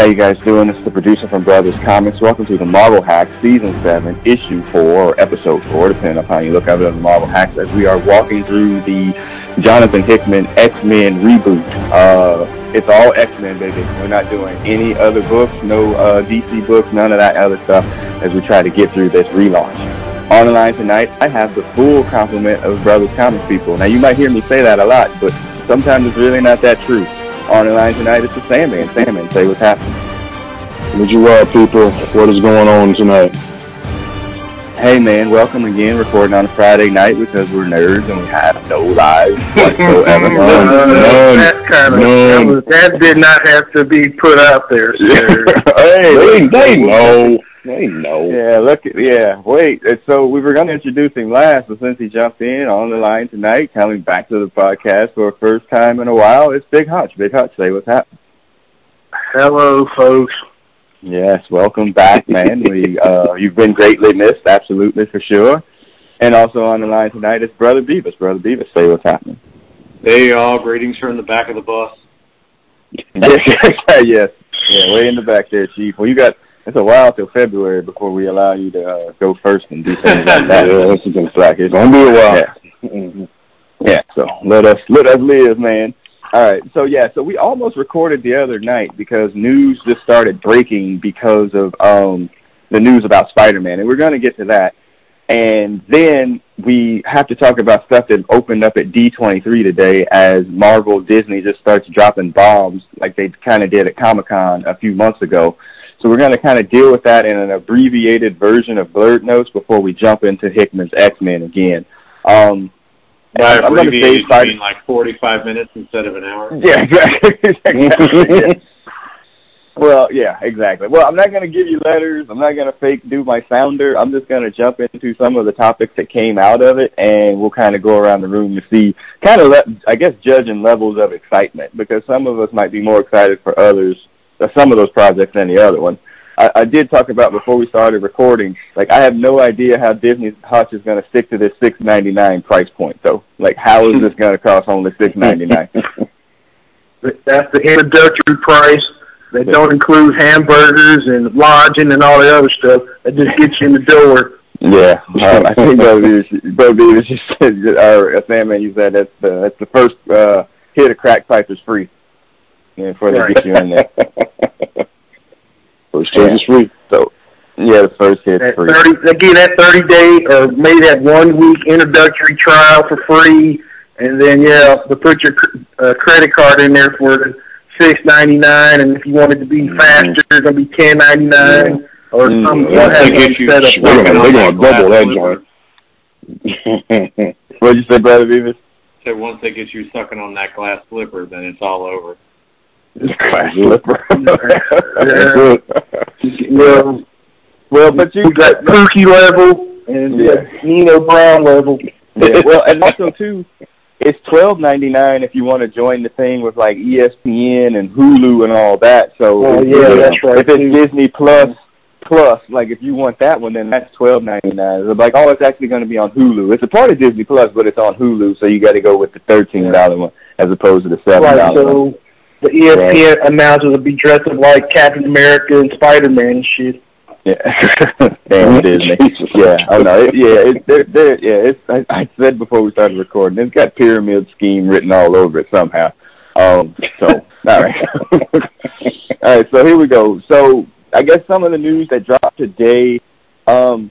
how you guys doing? This is the producer from Brothers Comics. Welcome to the Marvel Hacks Season 7, Issue 4, or Episode 4, depending on how you look at it on the Marvel Hacks, as we are walking through the Jonathan Hickman X-Men reboot. Uh, it's all X-Men, baby. We're not doing any other books, no uh, DC books, none of that other stuff, as we try to get through this relaunch. On the line tonight, I have the full complement of Brothers Comics people. Now, you might hear me say that a lot, but sometimes it's really not that true. On the line tonight is the Sandman. Sandman, say what's happening. Would you well, people? What is going on tonight? Hey, man, welcome again. Recording on a Friday night because we're nerds and we have no lives whatsoever. None. That kind of that, None. was, that did not have to be put out there, sir. They, they know. They know. Yeah, look, at, yeah, wait. and So we were going to introduce him last, but since he jumped in on the line tonight, coming back to the podcast for the first time in a while, it's Big Hutch. Big Hutch, say what's happening. Hello, folks. Yes, welcome back, man. we uh, you've been greatly missed, absolutely for sure. And also on the line tonight is Brother Beavis. Brother Beavis, say what's happening. Hey, all greetings from the back of the bus. yes, yeah, way in the back there, Chief. Well, you got it's a while till February before we allow you to uh, go first and do things like that. Yeah, this has been slack. It's Gonna be a while. Yeah. Mhm. Yeah, so let us let us live, man. All right, so yeah, so we almost recorded the other night because news just started breaking because of um the news about Spider-Man, and we're going to get to that. And then we have to talk about stuff that opened up at D23 today as Marvel Disney just starts dropping bombs like they kind of did at Comic-Con a few months ago. So we're going to kind of deal with that in an abbreviated version of Blurred Notes before we jump into Hickman's X-Men again. Um, By I'm going to say you mean like 45 minutes instead of an hour? Yeah, exactly. yeah. Well, yeah, exactly. Well, I'm not going to give you letters. I'm not going to fake do my sounder. I'm just going to jump into some of the topics that came out of it, and we'll kind of go around the room to see, kind of, le- I guess, judging levels of excitement because some of us might be more excited for others, some of those projects than the other one. I, I did talk about before we started recording. Like, I have no idea how Disney Hutch is going to stick to this six ninety nine price point, though. Like, how is this going to cost only six ninety nine? That's the introductory price. They don't include hamburgers and lodging and all the other stuff. That just gets you in the door. Yeah, um, I think Bo Beavis, Bo Beavis just said, or uh, Sandman, you said that's the that's the first uh, hit of crack pipe is free. Yeah, before they Right. get you in there. First take is free. So, yeah, the first hit's That free. thirty, they give that thirty day or maybe that one week introductory trial for free, and then yeah, they put your uh, credit card in there for the six ninety nine, and if you want it to be Mhm. faster, it's gonna be ten ninety nine or Mm. something. Yeah, You'll have they get you they're gonna, they're gonna double that slipper. joint. What'd you say, brother Beavis? So once they get you sucking on that glass slipper, then it's all over. Glass slipper. Yeah. Well, well, but you you got Pookie level and Yeah. yeah. Nino Brown level. yeah, well, and also too, it's twelve ninety nine if you want to join the thing with like ESPN and Hulu and all that. So Oh, if- yeah, that's right, If it's too. Disney Plus Plus, like if you want that one, then that's twelve ninety nine. It's like, oh, it's actually going to be on Hulu. It's a part of Disney Plus, but it's on Hulu, so you got to go with the thirteen dollar one as opposed to the seven Right, dollar one. So the ESPN announcers will be dressed up like Captain America and Spider Man and shit. Yeah, damn Disney. Yeah, oh no, it, yeah, it, they're, they're, yeah. It's I, I said before we started recording, it's got pyramid scheme written all over it somehow. Um, so all right, all right. So here we go. So I guess some of the news that dropped today. Um,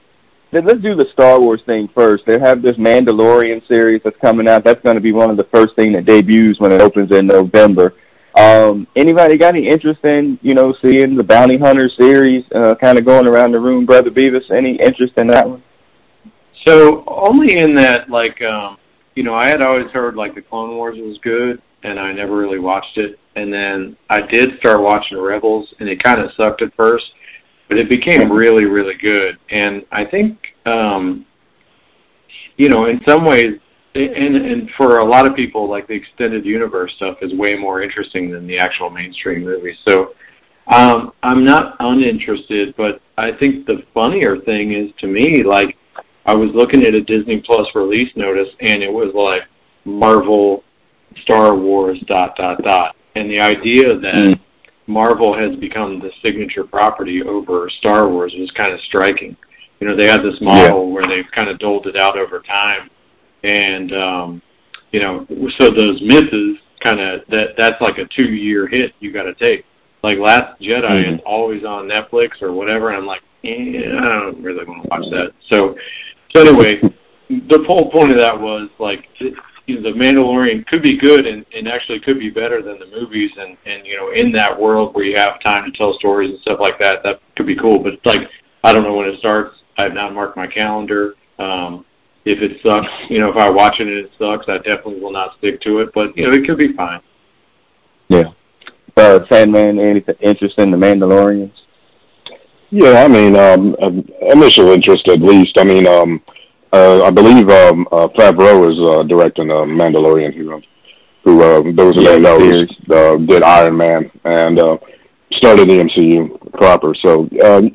then let's do the Star Wars thing first. They have this Mandalorian series that's coming out. That's going to be one of the first thing that debuts when it opens in November. Um, anybody got any interest in, you know, seeing the Bounty Hunter series, uh, kind of going around the room, Brother Beavis? Any interest in that one? So only in that, like, um, you know, I had always heard like the Clone Wars was good, and I never really watched it. And then I did start watching Rebels, and it kind of sucked at first, but it became really, really good. And I think, um, you know, in some ways, and and for a lot of people, like the extended universe stuff is way more interesting than the actual mainstream movies. So um, I'm not uninterested, but I think the funnier thing is to me, like I was looking at a Disney Plus release notice, and it was like Marvel, Star Wars, dot dot dot, and the idea that Mm. Marvel has become the signature property over Star Wars was kind of striking. You know, they had this model yeah. where they've kind of doled it out over time, and um, you know, so those misses kind of that that's like a two year hit you got to take. Like Last Jedi mm-hmm. is always on Netflix or whatever, and I'm like, eh, I don't really want to watch that. So, so anyway, the whole point of that was like you know, the Mandalorian could be good and, and actually could be better than the movies, and and you know, in that world where you have time to tell stories and stuff like that, that could be cool. But like, I don't know when it starts. I have not marked my calendar. Um, if it sucks, you know, if I watch it and it sucks, I definitely will not stick to it. But you know, it could be fine. Yeah. Uh, Sandman, any interest in the Mandalorians? Yeah, I mean, um, initial interest at least. I mean, um, uh, I believe um, uh, Favreau is uh, directing uh, Mandalorian. Who, who uh, those who yeah, don't know, uh, did Iron Man and uh, started the MCU proper. So um,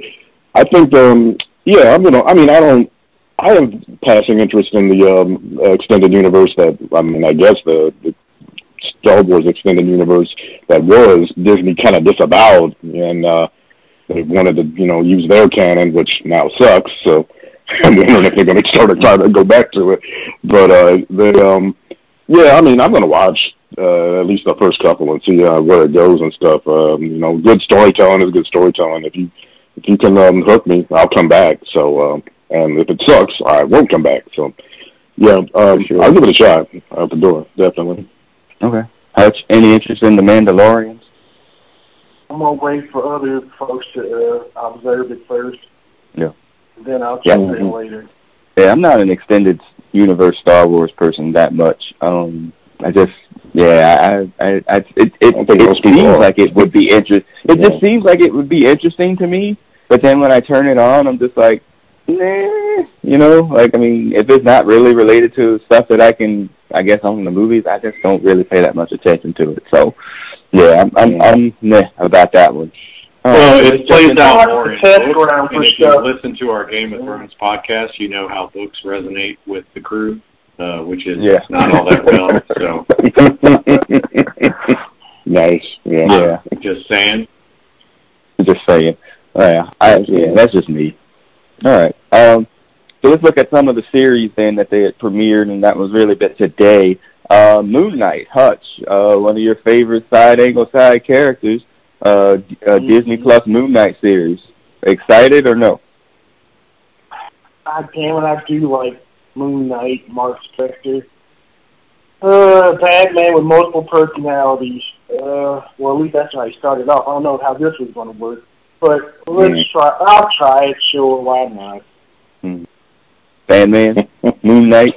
I think, um, yeah, I'm gonna. I mean, I don't. I have passing interest in the um, extended universe. That I mean, I guess the, the Star Wars extended universe that was Disney kind of disavowed, and uh, they wanted to, you know, use their canon, which now sucks. So I'm wondering if they're going to start to try to go back to it. But uh, they, um, yeah, I mean, I'm going to watch uh, at least the first couple and see uh, where it goes and stuff. Um, you know, good storytelling is good storytelling. If you if you can um, hook me, I'll come back. So, um, and if it sucks, I won't come back. So, yeah, um, sure. I'll give it a shot out the door, definitely. Okay. Hutch, any interest in the Mandalorians? I'm gonna wait for other folks to uh, observe it first. Yeah. Then I'll check yeah. in later. Yeah, I'm not an extended universe Star Wars person that much. Um, I just, yeah, I, I, I it, it, I it seems like it would be interest. It yeah. just seems like it would be interesting to me. But then when I turn it on, I'm just like, nah, you know, like I mean, if it's not really related to stuff that I can, I guess, on the movies, I just don't really pay that much attention to it. So, yeah, I'm, I'm, I'm nah about that one. Well, it plays out more in books, and if you listen to our Game of Thrones podcast, you know how books resonate with the crew, uh, which is yeah. not all that well. So, nice. Yeah. yeah. Just saying. Just saying. Oh, yeah. I, yeah, that's just me. All right. Um, so let's look at some of the series then that they had premiered, and that was really bit today. Uh, Moon Knight, Hutch, uh, one of your favorite side angle side characters uh, uh mm-hmm. Disney Plus Moon Knight series. Excited or no? God damn it, I do like Moon Knight, Mark Spector. Uh, Batman with multiple personalities. Uh, well, at least that's how he started off. I don't know how this was going to work, but let's mm. try. I'll try it. Sure, why not? Mm. Batman, Moon Knight.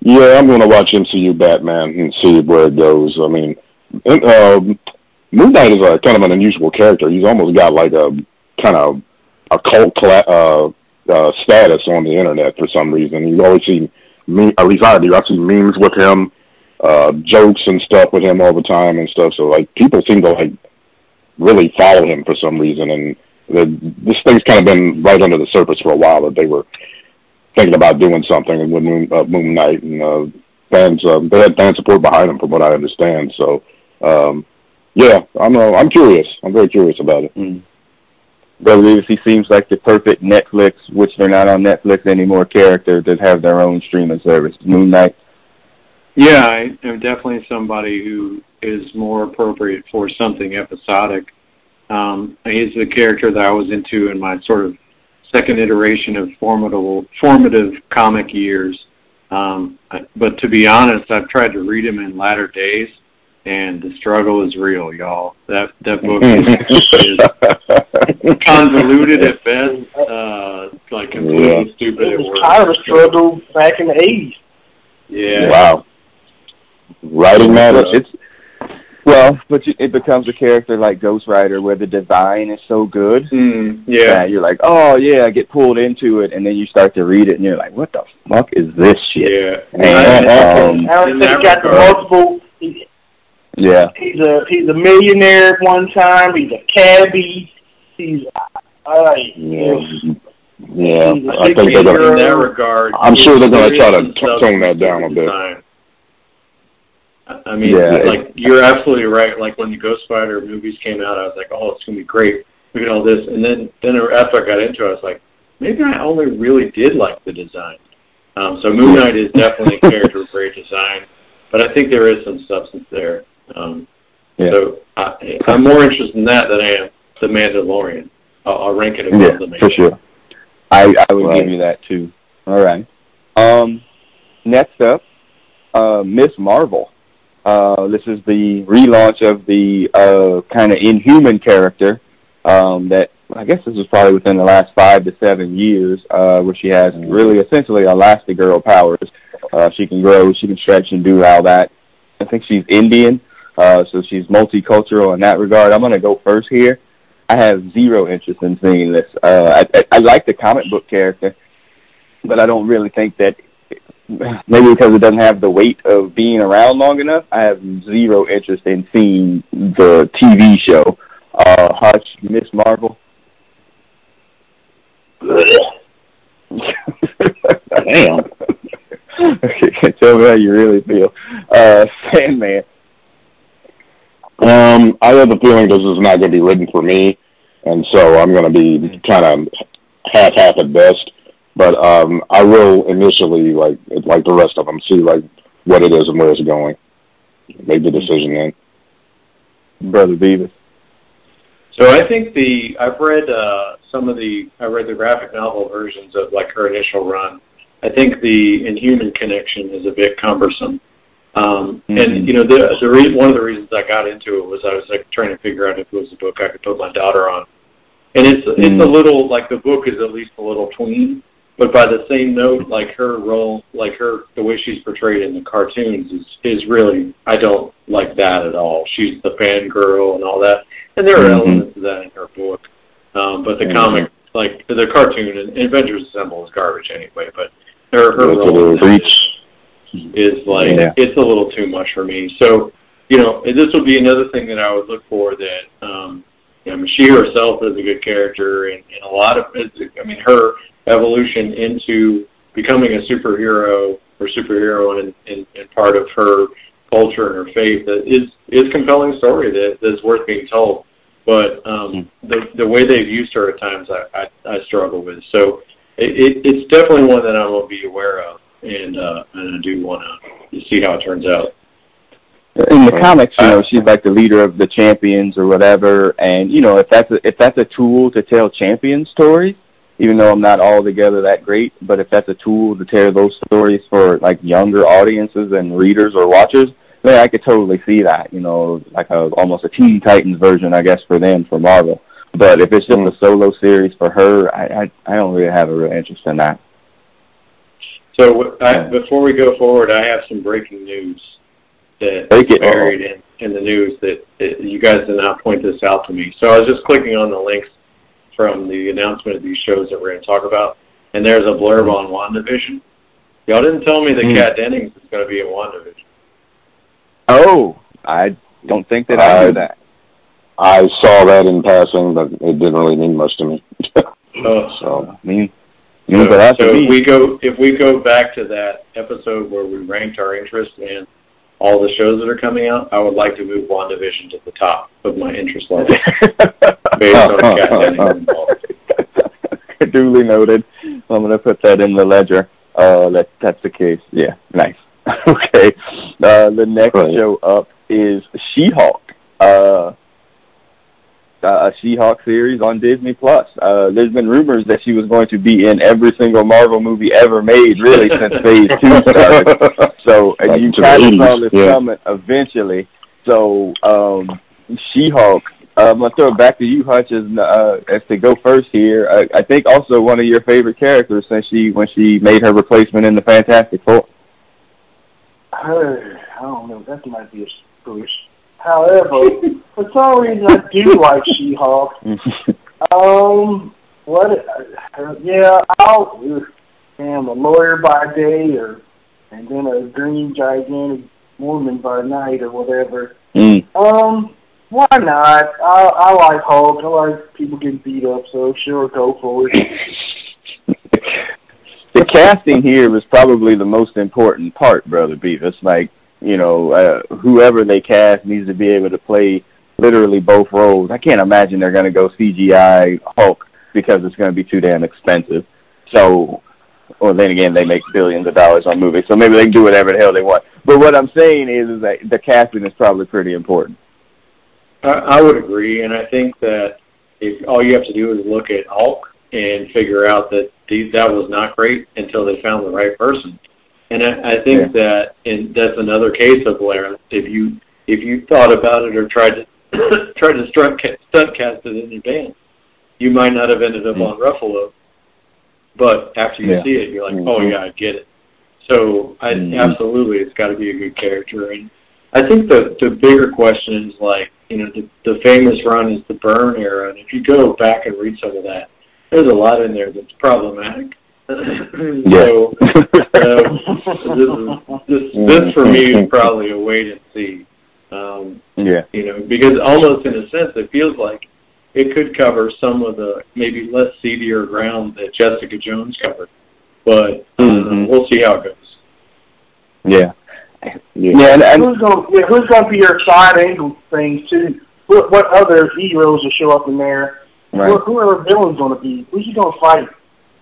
Yeah, I'm going to watch MCU Batman and see where it goes. I mean, um, Moon Knight is a kind of an unusual character. He's almost got like a kind of a cult cla- uh, uh, status on the internet for some reason. You always see me, at least I do. I see memes with him, uh, jokes and stuff with him all the time and stuff. So like people seem to like really follow him for some reason. And the, this thing's kind of been right under the surface for a while that they were thinking about doing something with Moon, uh, Moon Knight and uh, fans. Uh, they had fan support behind him, from what I understand. So. Um, yeah, I'm. Uh, I'm curious. I'm very curious about it. Mm. Brother seems like the perfect Netflix, which they're not on Netflix anymore, character that have their own streaming service. Moon Knight. Yeah, I am definitely somebody who is more appropriate for something episodic. Um, he's the character that I was into in my sort of second iteration of formidable, formative comic years. Um, but to be honest, I've tried to read him in latter days, and the struggle is real, y'all. That that book is, is convoluted at best, uh, like completely yeah. stupid it at worst. Kind of a struggle back in the eighties. Yeah. Wow. Writing matters. It's well, but it becomes a character like Ghost Rider, where the design is so good. Mm, yeah. you're like, oh yeah, I get pulled into it, and then you start to read it, and you're like, what the fuck is this shit? Yeah. And, um, I don't think got the multiple yeah. He's a he's a millionaire at one time. He's a cabbie. He's uh, yeah. Yeah, I think they're gonna. In that regard, I'm sure they're gonna try to tone that down a bit. I mean, Yeah, like you're absolutely right. Like when the Ghost Rider movies came out, I was like, oh, it's gonna be great. Look at all this, and then then after I got into it, I was like, maybe I only really did like the design. Um, so Moon Knight is definitely a character with great design, but I think there is some substance there. Um, Yeah. So I, I'm more interested in that than I am the Mandalorian. I'll, I'll rank it above Yeah, the Mandalorian. for sure. I I would Right. give you that too. All right. Um, next up, uh, Miss Marvel. Uh, this is the relaunch of the uh, kind of inhuman character um, that I guess this was probably within the last five to seven years, uh, where she has really essentially Elastigirl powers. Uh, she can grow, she can stretch, and do all that. I think she's Indian, uh, so she's multicultural in that regard. I'm going to go first here. I have zero interest in seeing this. Uh, I, I, I like the comic book character, but I don't really think that maybe because it doesn't have the weight of being around long enough. I have zero interest in seeing the TV show. Uh, Hutch, Miss Marvel. Damn. okay, tell me how you really feel. Uh, Sandman. Um, I have a feeling this is not going to be written for me, and so I'm going to be kind of half-half at best. But um, I will initially, like like the rest of them, see like what it is and where it's going. Make the decision then. Brother Beavis. So I think the I've read uh, some of the I read the graphic novel versions of like her initial run. I think the Inhuman connection is a bit cumbersome. Um. And you know the the re- one of the reasons I got into it was I was like trying to figure out if it was a book I could put my daughter on. And it's it's a Mm. little like the book is at least a little tween, but by the same note, like her role, like her the way she's portrayed in the cartoons is is really I don't like that at all. She's the fangirl and all that, and there are Mhm. elements of that in her book. Um, but the Mhm. comic, like the cartoon and Avengers Assemble is garbage anyway. But her her role is. is like Yeah. it's a little too much for me. So, you know, this would be another thing that I would look for that um you know, she herself is a good character and, and a lot of I mean her evolution into becoming a superhero or superhero and, and, and part of her culture and her faith that is is compelling story that that's worth being told. But um the the way they've used her at times I, I, I struggle with. So it, it, it's definitely one that I will be aware of and uh, and I do want to see how it turns out. in the comics, you know, she's like the leader of the champions or whatever, and you know, if that's a, if that's a tool to tell champion stories, even though I'm not altogether that great, but if that's a tool to tell those stories for like younger audiences and readers or watchers, then I could totally see that, you know, like a almost a Teen Titans version, I guess, for them for Marvel. But if it's just a mm. solo series for her, I I, I don't really have a real interest in that. So I, before we go forward, I have some breaking news that Break it. buried in, in the news that, that you guys did not point this out to me. So I was just clicking on the links from the announcement of these shows that we're going to talk about, and there's a blurb on WandaVision. Y'all didn't tell me that Hmm. Kat Dennings is going to be in WandaVision. Oh, I don't think that I Uh, knew that. I saw that in passing, but it didn't really mean much to me. Oh, so I mean, So, means a lot so if we go if we go back to that episode where we ranked our interest in all the shows that are coming out, I would like to move WandaVision to the top of my interest level based on Kat Dennings involved. Duly noted. I'm going to put that in the ledger. Uh, that that's the case. Yeah, nice. okay. Uh, the next Right. show up is She-Hulk. Uh, uh, a She-Hulk series on Disney Plus. Uh, there's been rumors that she was going to be in every single Marvel movie ever made, really, since Phase Two started. So and Back you to the kind of saw this yeah. coming eventually. So um, She-Hulk. Uh, I'm gonna throw it back to you, Hutch, as, uh, as to go first here. I, I think also one of your favorite characters since she when she made her replacement in the Fantastic Four. Uh, I don't know. That might be a push. However, for some reason, I do like She-Hulk. Um, what? Uh, yeah, I'll. Damn, a lawyer by day, or and then a green gigantic woman by night, or whatever. mm. Um, why not? I I like Hulk. I like people getting beat up, so sure, go for it. the casting here was probably the most important part, brother Beavis. Like you know, uh, whoever they cast needs to be able to play literally both roles. I can't imagine they're going to go CGI Hulk because it's going to be too damn expensive. So, well, then again, they make billions of dollars on movies, so maybe they can do whatever the hell they want. But what I'm saying is, is that the casting is probably pretty important. I, I would agree, and I think that if all you have to do is look at Hulk and figure out that these, that was not great until they found the right person. And I, I think yeah. that, and that's another case of where if you if you thought about it or tried to tried to stunt cast it in advance, you might not have ended up mm. on Ruffalo. But after you yeah. see it, you're like, mm-hmm. oh yeah, I get it. So I mm. absolutely, it's got to be a good character. And I think the the bigger question is like, you know, the, the famous run is the Byrne era, and if you go back and read some of that, there's a lot in there that's problematic. Yeah. so uh, this, is, this this for me is probably a wait and see. Um, yeah. You know, because almost in a sense, it feels like it could cover some of the maybe less seedier ground that Jessica Jones covered. But mm-hmm. we'll see how it goes. Yeah. Yeah, yeah and, and who's going? Yeah, who's going to be your side angle thing too? What, what other heroes will show up in there? Right. Who, who are villains going to be? Who's he going to fight?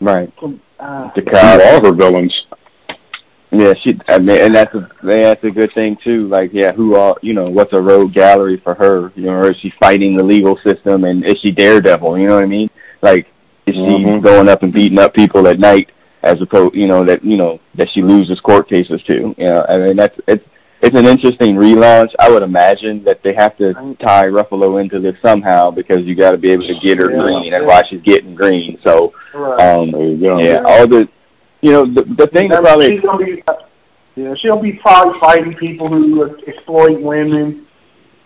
Right. Uh, the all her villains. Yeah, she. I mean, and that's a that's a good thing too. Like, yeah, who all you know what's a rogue gallery for her? You know, or is she fighting the legal system? And is she Daredevil? You know what I mean? Like, is she mm-hmm. going up and beating up people at night as opposed, you know, that you know that she loses court cases to? You know, I mean that's it's it's an interesting relaunch. I would imagine that they have to tie Ruffalo into this somehow because you got to be able to get her yeah, green, and why she's getting green. So, um, you know yeah, all the you know, the the thing that probably she's gonna be, yeah, she'll be probably fighting people who exploit women,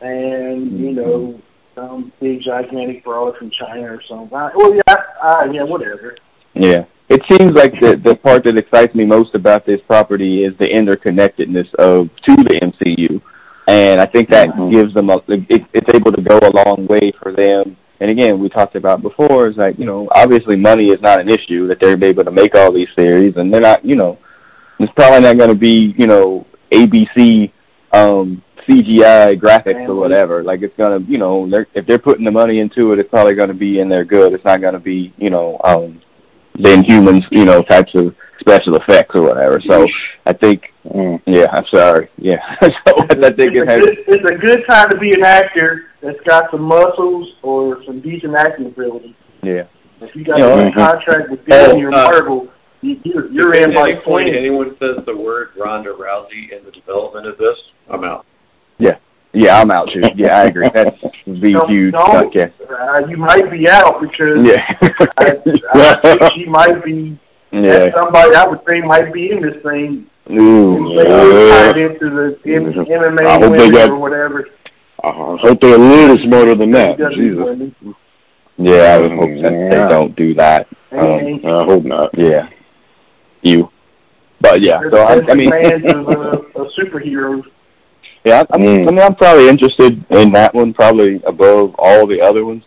and you know, some big gigantic brawler from China or something. Well, yeah, uh, yeah, whatever. Yeah, it seems like the the part that excites me most about this property is the interconnectedness of to the MCU, and I think that mm-hmm. gives them a it, it's able to go a long way for them and again, we talked about before is like, you know, obviously money is not an issue that they're able to make all these series and they're not, you know, it's probably not going to be, you know, ABC um CGI graphics or whatever. Like it's gonna, you know, they're, if they're putting the money into it, it's probably gonna be in there good. It's not gonna be, you know, um the Inhumans, you know, types of special effects or whatever. So I think, mm, yeah, I'm sorry, yeah. so I think it has. It's a good time to be an actor that's got some muscles or some decent acting ability. Yeah. If you got you know, a mm-hmm. contract with Disney or Marvel, you're, you're in like. Point anyone says the word Ronda Rousey in the development of this, I'm out. Yeah. Yeah, I'm out too. Yeah, I agree. That's the no, huge no, Uh, you might be out because yeah. I, I think she might be yeah. somebody I would say might be in this thing. Ooh, tied into the M- MMA I hope they got, or whatever. I hope they're a little smarter than that. Jesus. Yeah, I would hope that yeah. they don't do that. Um, I hope not. Yeah. You. But yeah, so I, I mean, fans of, uh, of superheroes yeah, I mean, mm. I mean, I'm probably interested in that one probably above all the other ones.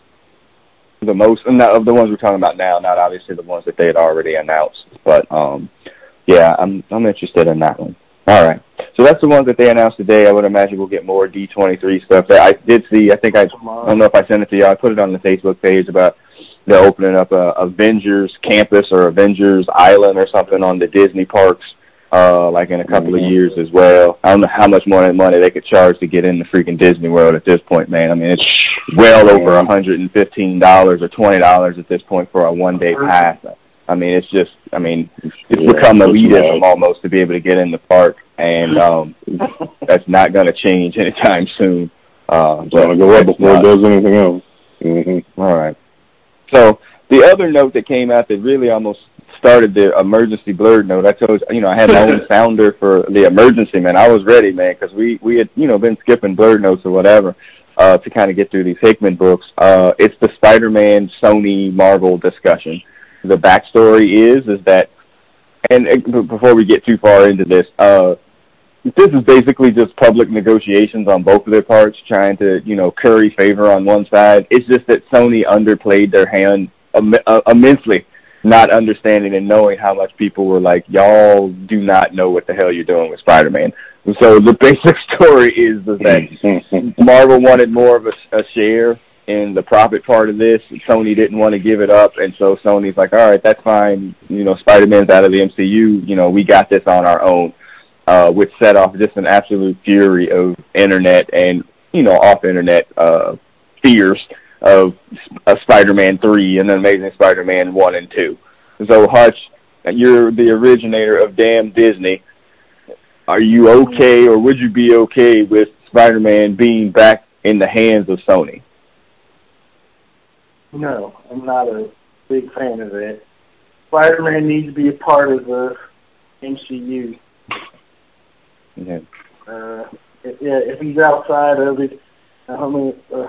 The most, and not of the ones we're talking about now, not obviously the ones that they had already announced, but um, yeah, I'm I'm interested in that one. All right, so that's the ones that they announced today. I would imagine we'll get more D23 stuff. I did see. I think I, I don't know if I sent it to you. I put it on the Facebook page about they're opening up a Avengers campus or Avengers Island or something on the Disney parks uh, like in a couple mm-hmm. of years as well. I don't know how much more money they could charge to get in the freaking Disney World at this point, man. I mean, it's well over a hundred and fifteen dollars or twenty dollars at this point for a one day pass. I mean, it's just, I mean, it's yeah, become elitism almost to be able to get in the park, and um, that's not going to change anytime soon. Uh, it's going to go up before it does anything else. Mm-hmm. All right. So the other note that came out that really almost started the emergency blurred note, I told you know I had my own sounder for the emergency man. I was ready, man, because we we had you know been skipping blurred notes or whatever uh, to kind of get through these Hickman books. Uh, it's the Spider-Man Sony Marvel discussion. The backstory is is that, and before we get too far into this, uh, this is basically just public negotiations on both of their parts, trying to you know curry favor on one side. It's just that Sony underplayed their hand Im- uh, immensely not understanding and knowing how much people were like, y'all do not know what the hell you're doing with Spider-Man. And so the basic story is that Marvel wanted more of a, a share in the profit part of this. Sony didn't want to give it up, and so Sony's like, all right, that's fine. You know, Spider-Man's out of the MCU. You know, we got this on our own, uh, which set off just an absolute fury of internet and you know off-internet uh, fears of a Spider-Man three and then Amazing Spider-Man one and two. So Hutch, you're the originator of Damn Disney. Are you okay, or would you be okay with Spider-Man being back in the hands of Sony? No, I'm not a big fan of that. Spider-Man needs to be a part of the MCU. Yeah. Uh, if, yeah, if he's outside of it, I mean, uh,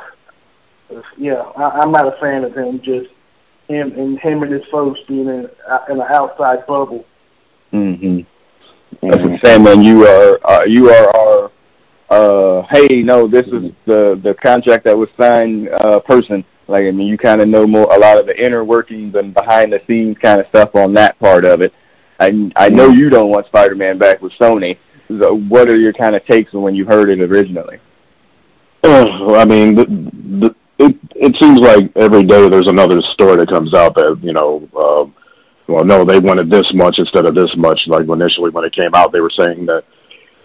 yeah, I, I'm not a fan of him. Just him and him and his folks being in, uh, in an outside bubble. Mm-hmm. That's what I'm saying, man. You are uh, you are our uh, hey, no, this is the the contract that was signed uh, person. Like I mean, you kind of know more a lot of the inner workings and behind the scenes kind of stuff on that part of it. I I know you don't want Spider-Man back with Sony. So what are your kind of takes when you heard it originally? Uh, I mean, the, the, it it seems like every day there's another story that comes out that you know, uh, well, no, they wanted this much instead of this much. Like initially when it came out, they were saying that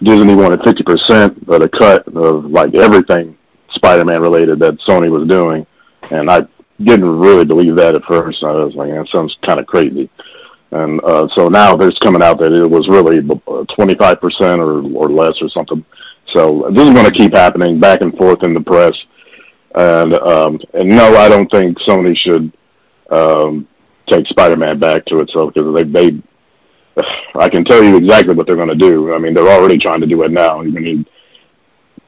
Disney wanted fifty percent of the cut of like everything Spider-Man related that Sony was doing, and I didn't really believe that at first. I was like, that sounds kind of crazy. And uh, so now there's coming out that it was really 25% or, or less or something. So this is going to keep happening back and forth in the press. And um, and no, I don't think Sony should um, take Spider-Man back to itself because they they I can tell you exactly what they're going to do. I mean, they're already trying to do it now. You need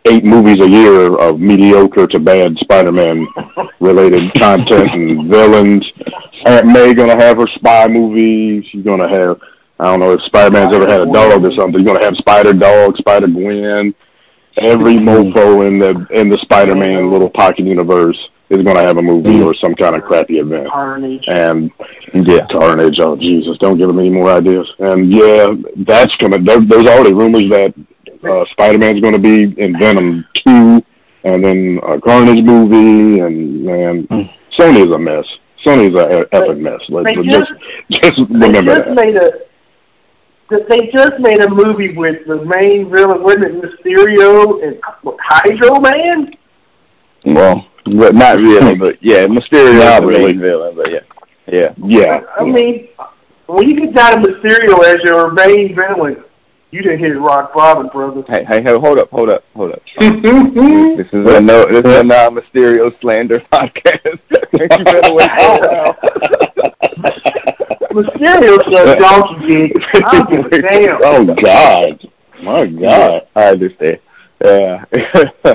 eight movies a year of mediocre to bad Spider-Man related content and villains. Aunt May gonna have her spy movie. She's gonna have I don't know if Spider-Man's ever had a dog or something. You're gonna have Spider Dog, Spider Gwen. Every mofo in the in the Spider-Man little pocket universe is gonna have a movie or some kind of crappy event. Carnage. And yeah, Carnage. Oh Jesus! Don't give them any more ideas. And yeah, that's coming. There, there's already rumors that uh, Spider-Man's going to be in Venom two, and then a Carnage movie, and man, mm. Sony's a mess. Sony's a epic mess. Let's just, just, just remember they just that. Made a, they just made a movie with the main villain, wasn't it Mysterio and Hydro Man? Well, but not really, but yeah, Mysterio not the really. main villain, but yeah, yeah, yeah. I mean, when you get down to Mysterio as your main villain, you didn't hit rock bottom, brother. Hey, hey, hey, hold up, hold up, hold up. this is a no, this is a non Mysterio slander podcast. you better wait Mysterio said donkey gig. Damn. Oh God, my God, yeah, I understand. Yeah.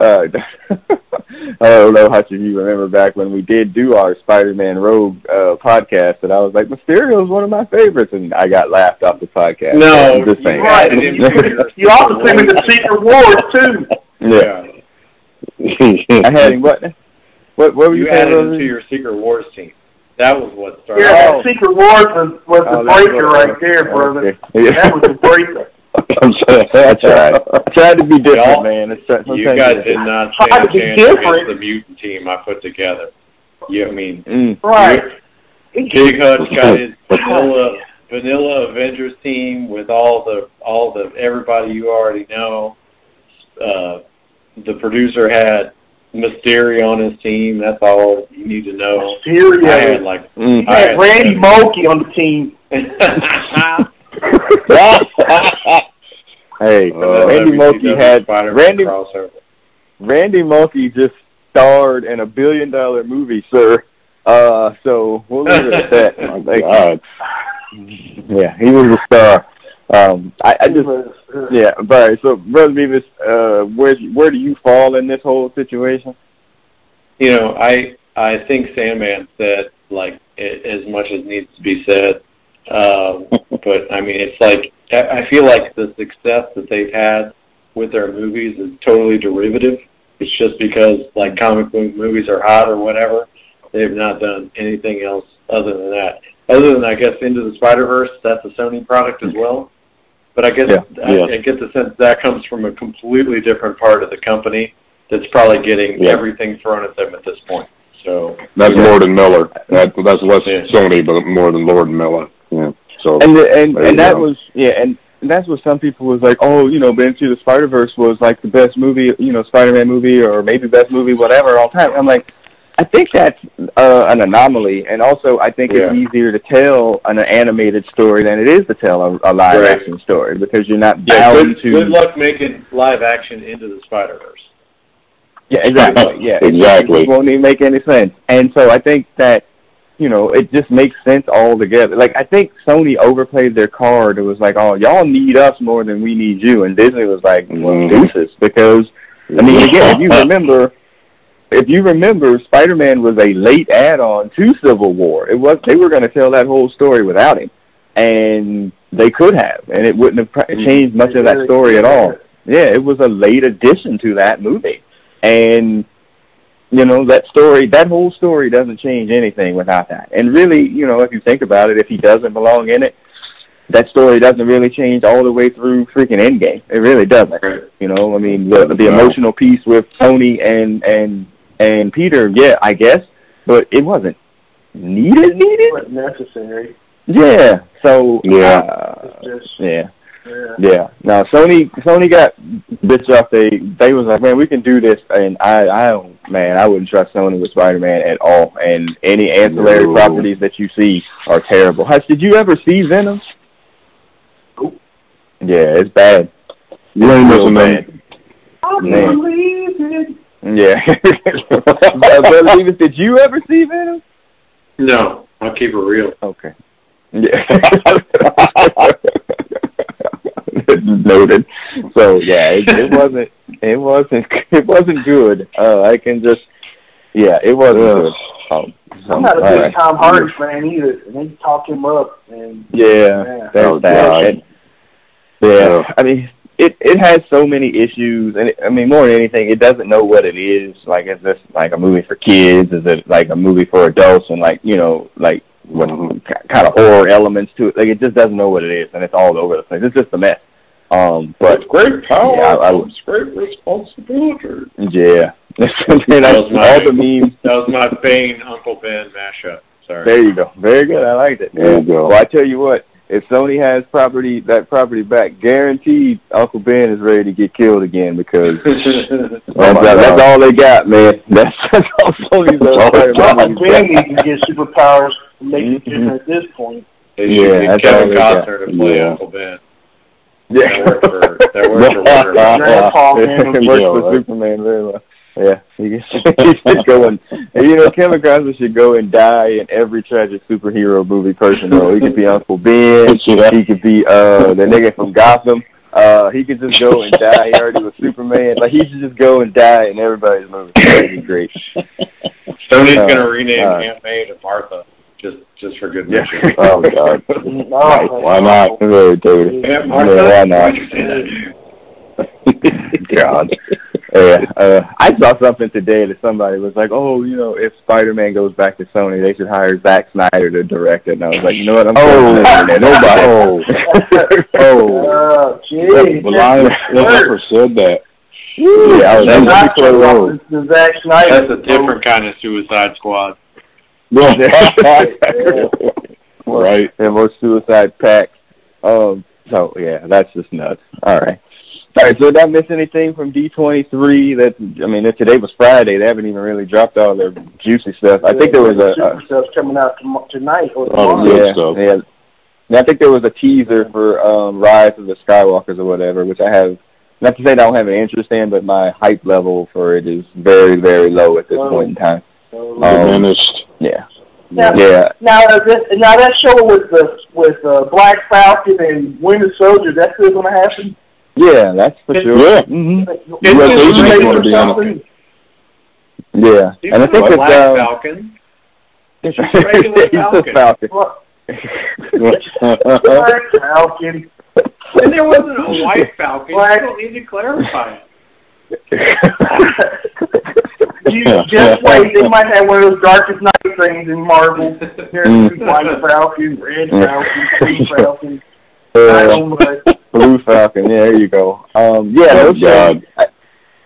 uh, I don't know how you remember back when we did do our Spider-Man Rogue uh, podcast, and I was like, Mysterio is one of my favorites, and I got laughed off the podcast. No, I'm just saying. Right. you also sent me the Secret Wars too. Yeah. I had. What? What? What were you, you added him to your Secret Wars team? That was what started. Yeah, that Secret Wars was, was oh, the breaker right there, brother. Yeah. That was the breaker. I'm sorry. I tried. I tried to be different, Y'all, man. It's, you guys did not stand a chance against the mutant team I put together. You, I mean, mm. right? Big Hutch got his vanilla vanilla Avengers team with all the all the everybody you already know. Uh, the producer had Mysterio on his team. That's all you need to know. Mysterio. I had like mm. I had Randy Mulkey on the team. hey, uh, Randy Mulkey had Randy. Randy Mulkey just starred in a billion dollar movie, sir. Uh, so we'll leave it at that. oh, God. Yeah, he was a star. Um, I, I just, yeah, but so brother Beavis, uh, where where do you fall in this whole situation? You know, I I think Sandman said like it, as much as needs to be said. Um, but I mean, it's like I feel like the success that they've had with their movies is totally derivative. It's just because like comic book movies are hot or whatever. They've not done anything else other than that. other than I guess Into the Spider Verse, that's a Sony product as well. But I guess Yeah. I, Yes. I get the sense that comes from a completely different part of the company that's probably getting Yeah. everything thrown at them at this point. So That's Lord and Miller. That that's less Yeah. Sony, but more than Lord and Miller. Yeah. So and the, and and that go. was yeah, and and that's what some people was like, oh, you know, but Into the Spider Verse was like the best movie, you know, Spider Man movie or maybe best movie, whatever, all time. I'm like, I think that's uh, an anomaly, and also I think Yeah. it's easier to tell an animated story than it is to tell a, a live Right. action story because you're not yeah, bound good, to. good luck making live action Into the Spider Verse. Yeah, exactly. Yeah, Exactly. It won't even make any sense. And so I think that you know it just makes sense all together. Like I think Sony overplayed their card. It was like, oh, y'all need us more than we need you, and Disney was like, well, Mhm. deuces, because I mean, again, if you remember. If you remember, Spider-Man was a late add-on to Civil War. It was they were going to tell that whole story without him, and they could have, and it wouldn't have pr- mm-hmm. changed much of that story at all. Yeah, it was a late addition to that movie. And you know, that story that whole story doesn't change anything without that. And really, you know, if you think about it, if he doesn't belong in it, that story doesn't really change all the way through freaking Endgame. It really doesn't. You know, I mean the the emotional piece with Tony and and and Peter, yeah, I guess, but it wasn't needed needed. But necessary. Yeah. So Yeah. uh, just yeah. yeah. Yeah. Now Sony Sony got bitch off. They they was like, man, we can do this, and I I don't man, I wouldn't trust Sony with Spider Man at all. And any ancillary No. properties that you see are terrible. Hutch, did you ever see Venom? Nope. Yeah, it's bad. you ain't Real missing bad. nothing. I Man. believe it. Yeah. Brother Beavis, did you ever see Venom? No, I'll keep it real. Okay. Yeah. Noted. So yeah, it, it wasn't. It wasn't. It wasn't good. Uh, I can just. Yeah, it wasn't Ugh. good. Um, so, I'm not a big right. Tom Hardy fan either, and they talk him up. And Yeah, Yeah. there's Oh, that. God. And- yeah, Yeah. I mean, it it has so many issues, and it, I mean, more than anything, it doesn't know what it is. Like, is this like a movie for kids? Is it like a movie for adults? And like, you know, like what kind of horror elements to it? Like, it just doesn't know what it is, and it's all over the place. It's just a mess. Um, but With great power Yeah, I- I comes great responsibility. yeah, and That I, was my- all the memes. That was my Bane Uncle Ben mashup. Sorry. There you go. Very good. I liked it. There you go. Well, I tell you what, if Sony has property that property back, guaranteed Uncle Ben is ready to get killed again because that's, Oh, my that's all they got, man. That's, that's all Sony's That's all they done. got. Well, Ben needs to get superpowers to make it Mhm. different at this point. Yeah, that's Kevin all they. Costner to play Yeah. Uncle Ben. Yeah. That worked for that worked for Warner. Grandpa, man. it works for. Superman very well. Yeah, he, he should go and, you know Kevin Costner should go and die in every tragic superhero movie person role. He could be Uncle Ben. He could be uh the nigga from Gotham. Uh, he could just go and die. He already was Superman. Like he should just go and die in everybody's movie. That'd be great. Sony's Uh, gonna rename uh, Aunt May to Martha just just for good Yeah. measure. Oh, God. No, Why not? Dirty. Aunt Yeah, Martha, why not? why'd you say that? God. Yeah, uh, I saw something today that somebody was like, "Oh, you know, if Spider-Man goes back to Sony, they should hire Zack Snyder to direct it." And I was like, "You know what? I'm Oh, oh, nobody. oh, oh. Oh, jeez. Well, I never said that. yeah, I was That's that's not pretty true. close. It's the Zack Snyder. That's a different kind of Suicide Squad. right. And more suicide packs. Um. So yeah, that's just nuts. All right. All right. So did I miss anything from D23? That I mean, that today was Friday. They haven't even really dropped all their juicy stuff. I think there was a, a super stuff coming out tonight or Oh, tomorrow. good yeah, stuff. yeah. And I think there was a teaser for um Rise of the Skywalkers or whatever, which I have not to say I don't have an interest in, but my hype level for it is very, very low at this Oh. point in time. So, Um, Diminished. Yeah. Yeah. Yeah. Now, uh, this, now that show with the with uh, Black Falcon and Winter Soldier, that's still going to happen. Yeah, that's for It's- sure. Yeah. hmm It's Yeah, just they just like wanna or be on it. something. Yeah. He's and I not think a that Black uh, Falcon. he's a regular a Falcon. Falcon. What? Black Falcon. And there wasn't a white Falcon. Black- You don't need to clarify it. you just wait. They might have one of those darkest night things in Marvel. There's mm. White Falcon, Red Falcon, Green Falcon. Uh, Blue Falcon. Yeah, there you go. Um, yeah, oh, those shows, I,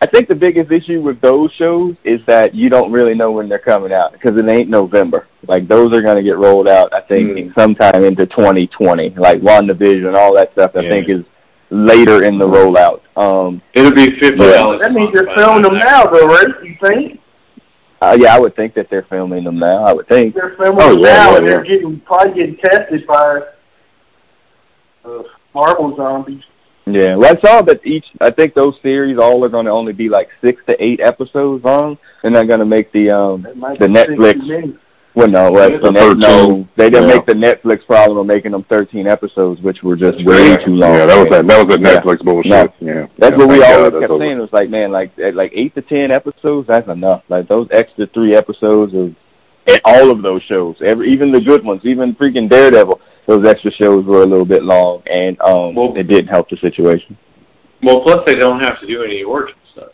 I think the biggest issue with those shows is that you don't really know when they're coming out because it ain't November. Like those are going to get rolled out, I think, mm. sometime into 2020. Like WandaVision, and all that stuff. I yeah. think is later in the rollout. Um, It'll be fifty dollars. That means they're filming them now, though, right? You think? Uh, yeah, I would think that they're filming them now. I would think they're filming oh, them yeah, now, yeah, and they're getting probably getting tested by uh, Marvel zombies. Yeah, well, I saw that each. I think those series all are going to only be like six to eight episodes long. And they're not going to make the um the Netflix. Well, no, well, the net, no, they didn't yeah. make the Netflix problem of making them 13 episodes, which were just way too long. Yeah, that was that. That was the Netflix yeah. bullshit. No, yeah, that's yeah, what we always God, kept saying. It was like, man, like like eight to ten episodes, that's enough. Like those extra three episodes of all of those shows, every even the good ones, even freaking Daredevil those extra shows were a little bit long, and um, well, it didn't help the situation. Well, plus they don't have to do any origin stuff.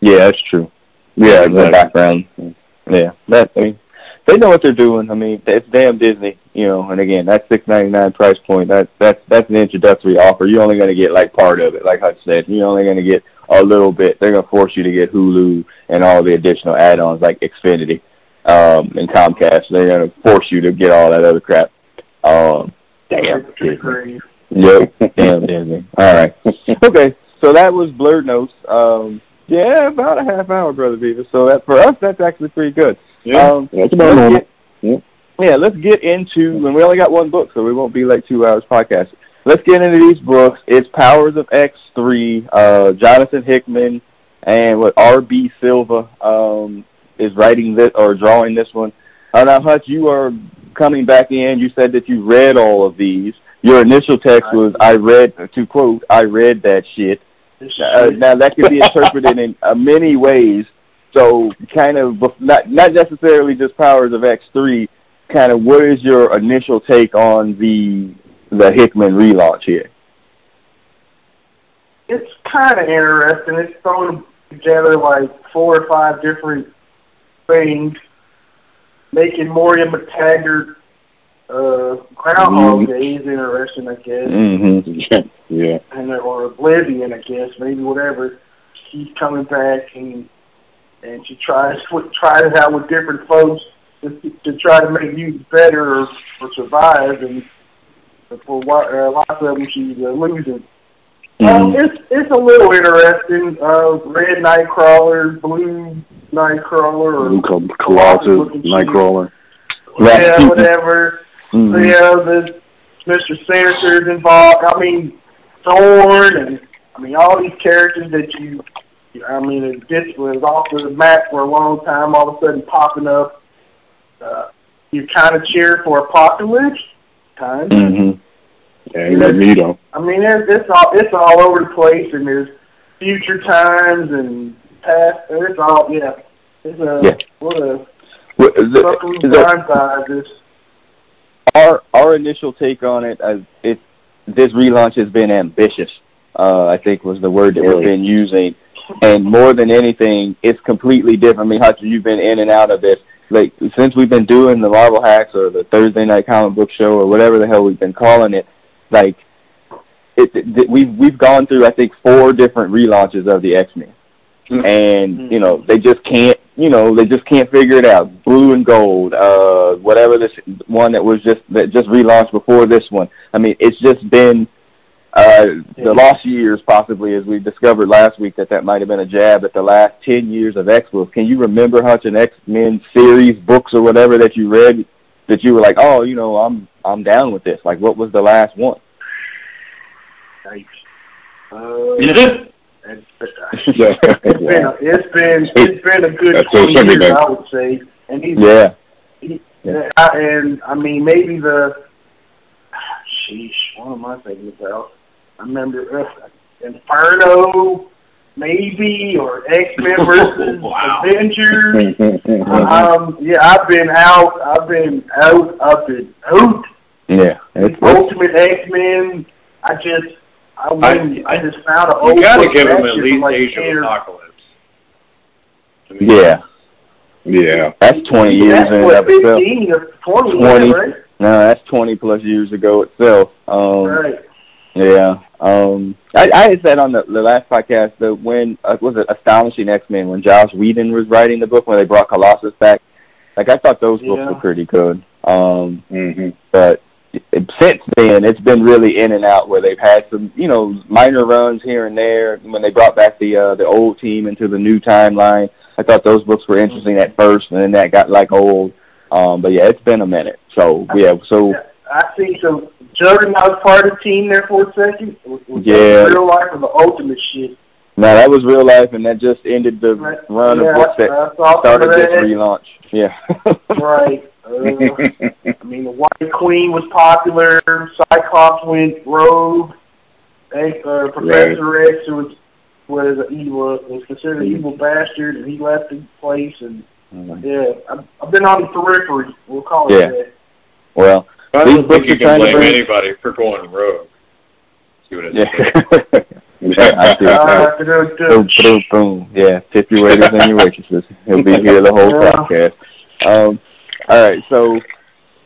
Yeah, that's true. Yeah, the background. Yeah, that I mean, they know what they're doing. I mean, it's damn Disney, you know. And again, that six ninety nine price point, that that's that's an introductory offer. You're only going to get like part of it, like I said. You're only going to get a little bit. They're going to force you to get Hulu and all the additional add-ons like Xfinity um, and Comcast. They're going to force you to get all that other crap. Um, damn. Yep. damn Disney. All right. Okay. So that was Blurred Notes. Um, yeah, about a half hour, brother Beavis. So that for us, that's actually pretty good. Yeah, um, that's about normal. yeah. yeah, let's get into, and we only got one book, so we won't be like two hours podcast. Let's get into these books. It's Powers of X three. Uh, Jonathan Hickman and what R.B. Silva um, is writing this or drawing this one. Uh, now, Hutch, you are coming back in, you said that you read all of these. Your initial text was, "I read," to quote, "I read that shit." Uh, now that could be interpreted in uh, many ways. So, kind of not not necessarily just Powers of X three. Kind of, what is your initial take on the the Hickman relaunch here? It's kind of interesting. It's thrown together like four or five different things making Moira MacTaggert uh, Groundhog mm-hmm. Day is interesting, I guess. Mm-hmm. Yeah. And or Oblivion, I guess, maybe whatever. She's coming back and and she tries tries it out with different folks to, to try to make you better or, or survive. And for uh, lots of them, she's uh, losing. Mm-hmm. Um, it's it's a little interesting. Uh, red Nightcrawler, blue Nightcrawler, or Colossus Nightcrawler. Yeah, whatever. Mm-hmm. So, yeah, the Mr. Sinister's involved. I mean, Xorn, and I mean all these characters that you. I mean, it just was off the map for a long time. All of a sudden, popping up. Uh, you kind of cheer for Apocalypse, kind. Mm-hmm. Yeah, you know, I mean, it's, it's all it's all over the place, and there's future times and past. It's all yeah. It's a yeah. what a what, is it, is that. Our our initial take on it, as it this relaunch has been ambitious. Uh, I think was the word that really? we've been using, and more than anything, it's completely different. I mean, Hutcher, you've been in and out of this. Like since we've been doing the Marvel Hacks or the Thursday Night Comic Book Show or whatever the hell we've been calling it like it, it, we've we've gone through I think four different relaunches of the X Men, mm-hmm. and you know they just can't you know they just can't figure it out. Blue and Gold, uh, whatever this one that was just that just relaunched before this one. I mean, it's just been uh, the lost years, possibly, as we discovered last week, that that might have been a jab at the last ten years of X books. Can you remember Hutch an X Men series, books or whatever that you read that you were like, oh, you know, I'm I'm down with this. Like, what was the last one? Nice. Uh, it's, yeah. it's been a, it's been it's been a good twenty years, I would say. And he's yeah. He, yeah. I, and I mean, maybe the sheesh. What am I thinking about? I remember uh, Inferno maybe, or X Men versus wow. Avengers. um, yeah, I've been out. I've been out. I've been out. Yeah, it's, Ultimate X Men. I just, I went. I, I just found an old. You got to give them at least like Age of Apocalypse. Yeah, Yeah. that's twenty years That's in and what, of itself. or 20, 20. right? No, that's twenty plus years ago itself. Um, Right. Yeah. Um, I, I had said on the, the last podcast that when uh, was it Astonishing X Men when Joss Whedon was writing the book when they brought Colossus back, like I thought those books were pretty good. Um, Mhm. but it, since then it's been really in and out where they've had some you know minor runs here and there. When they brought back the uh, the old team into the new timeline, I thought those books were interesting at first, and then that got like old. Um, but yeah, it's been a minute. So yeah, so I think so. Juggernaut was part of the team there for a second. Was, was Yeah. real life or the ultimate shit? now that was real life, and that just ended the Right. run yeah, of books that I started this relaunch. Yeah. Right. Uh, I mean, the White Queen was popular. Cyclops went rogue. And, uh, Professor X, who was was an evil, was considered an evil bastard, and he left the place. And yeah, I've, I've been on the periphery. We'll call it Yeah. that. well, I don't think you can blame anybody for going rogue. See what I yeah. said? Uh, do- do- boom, boom, boom. Yeah, tip your waiters and your waitresses. He'll be here the whole Yeah. podcast. Um, all right, so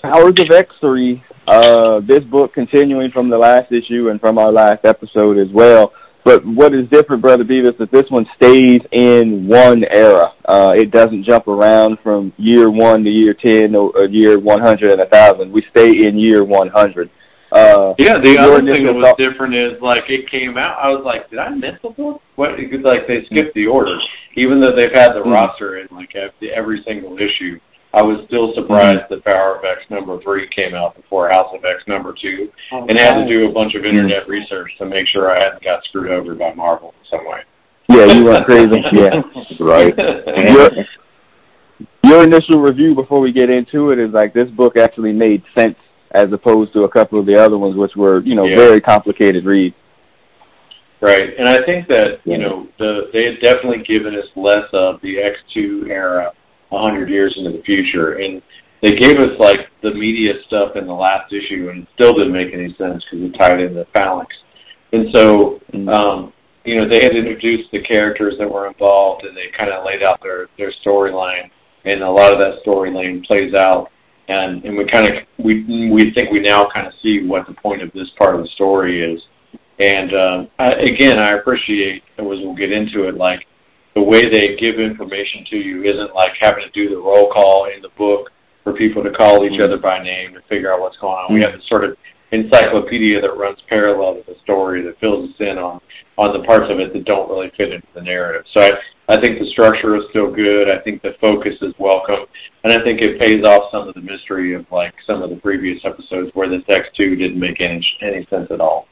Powers of X three. Uh, this book continuing from the last issue and from our last episode as well. But what is different, Brother Beavis, is that this one stays in one era. Uh, it doesn't jump around from year one to year ten or, or year one hundred and a thousand. We stay in year one hundred. Uh, Yeah, the other thing that was thought- different is like it came out. I was like, did I miss a book? What? Like they skipped the order, even though they've had the Mm. roster in like every single issue. I was still surprised that Power of X number three came out before House of X number two, and had to do a bunch of internet research to make sure I hadn't got screwed over by Marvel in some way. yeah, you went crazy. Yeah. Right. your, your initial review before we get into it is like this book actually made sense as opposed to a couple of the other ones which were you know Yeah. very complicated reads Right, and I think that you know the they had definitely given us less of the X two era a hundred years into the future, and they gave us like the media stuff in the last issue, and it still didn't make any sense because it tied into the Phalanx, and so um, you know they had introduced the characters that were involved, and they kind of laid out their their storyline, and a lot of that storyline plays out. And and we kind of we we think we now kind of see what the point of this part of the story is, and um, I, again, I appreciate as we'll get into it, like the way they give information to you isn't like having to do the roll call in the book for people to call each other by name to figure out what's going on. We have this sort of encyclopedia that runs parallel to the story that fills us in on on the parts of it that don't really fit into the narrative. So I I think the structure is still good. I think the focus is welcome, and I think it pays off some of the mystery of like some of the previous episodes where this X two didn't make any any sense at all.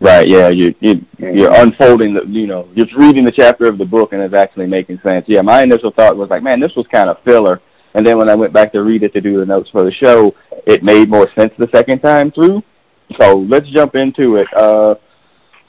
Right yeah you, you you're unfolding the you know you're reading the chapter of the book and it's actually making sense yeah my initial thought was like man this was kind of filler and then when i went back to read it to do the notes for the show it made more sense the second time through so let's jump into it uh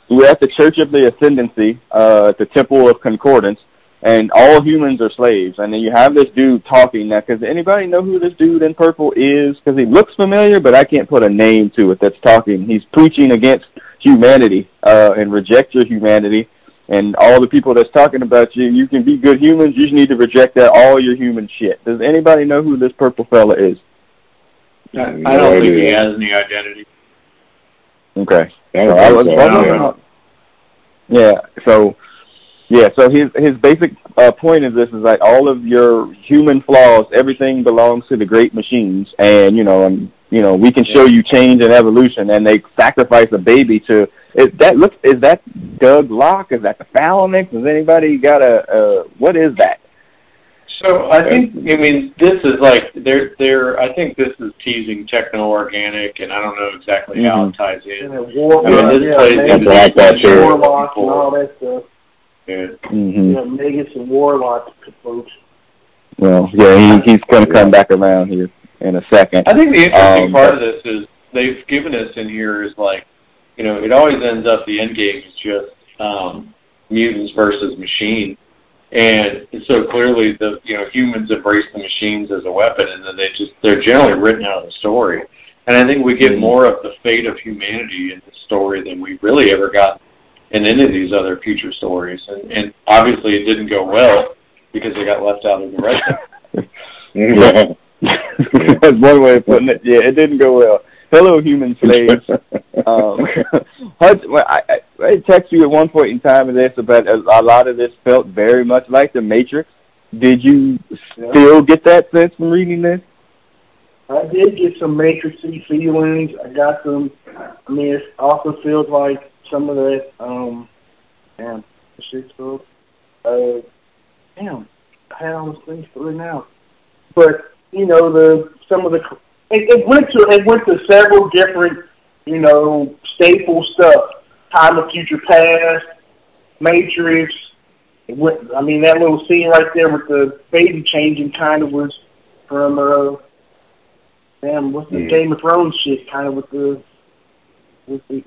we're at the Church of the Ascendancy, uh, at the Temple of Concordance, and all humans are slaves. And then you have this dude talking now. Does anybody know who this dude in purple is? Because he looks familiar, but I can't put a name to it. That's talking. He's preaching against humanity uh, and reject your humanity. And all the people that's talking about you, you can be good humans. You just need to reject that all your human shit. Does anybody know who this purple fella is? I, I don't think he has any identity. Okay. So I was so, wondering. yeah. Yeah. So, yeah. So his his basic uh, point is this: is like all of your human flaws, everything belongs to the great machines, and you know, and you know, we can show you change and evolution, and they sacrifice a baby to. Is that look? Is that Douglock? Is that the Phalanx? Has anybody got a? Uh, what is that? So I think I mean this is like they're they're I think this is teasing techno organic and I don't know exactly how it ties And in. then war, I mean, this yeah, plays Magus into that and too. warlocks and all that stuff. Yeah. Mm-hmm. Yeah, Magus and warlocks, folks. Well, yeah, he, he's going to come back around here in a second. I think the interesting Um, part of this is they've given us in here is like, you know, it always ends up the end game is just um, mutants versus machine, and so clearly the you know humans embrace the machines as a weapon, and then they just they're generally written out of the story. And I think we get Mhm. more of the fate of humanity in the story than we really ever got in any of these other future stories. And, and obviously it didn't go well because they got left out of the rest. yeah. That's one way of putting it. Yeah, it didn't go well. Hello, human slaves. um, Hudson, I, I, I text you at one point in time of this about a, a lot of this felt very much like the Matrix. Did you yeah. still get that sense from reading this? I did get some matrixy feelings. I got some. I mean, it also feels like some of that. Um, damn, the shit's called. Uh, damn, I had all those things for now. But you know, the some of the it, it went to it went to several different, you know, staple stuff. Time of Future Past, Matrix. It went, I mean, that little scene right there with the baby changing kind of was from uh, damn, what's the mm. Game of Thrones shit? Kind of with the.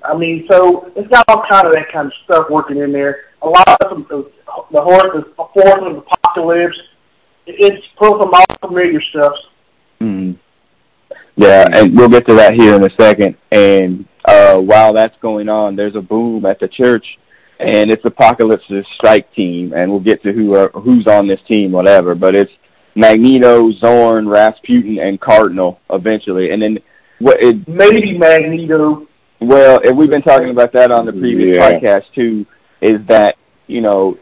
I mean, so it's got all kind of that kind of stuff working in there. A lot of them, the, the horse, the fourth of apocalypse. It's pulled from all familiar stuff. Mm. Yeah, and we'll get to that here in a second. And uh, while that's going on, there's a boom at the church, and it's Apocalypse's strike team, and we'll get to who are, who's on this team, whatever. But it's Magneto, Xorn, Rasputin, and Cardinal eventually, and then what? It, Maybe Magneto. Well, and we've been talking about that on the previous yeah. podcast too. Is that you know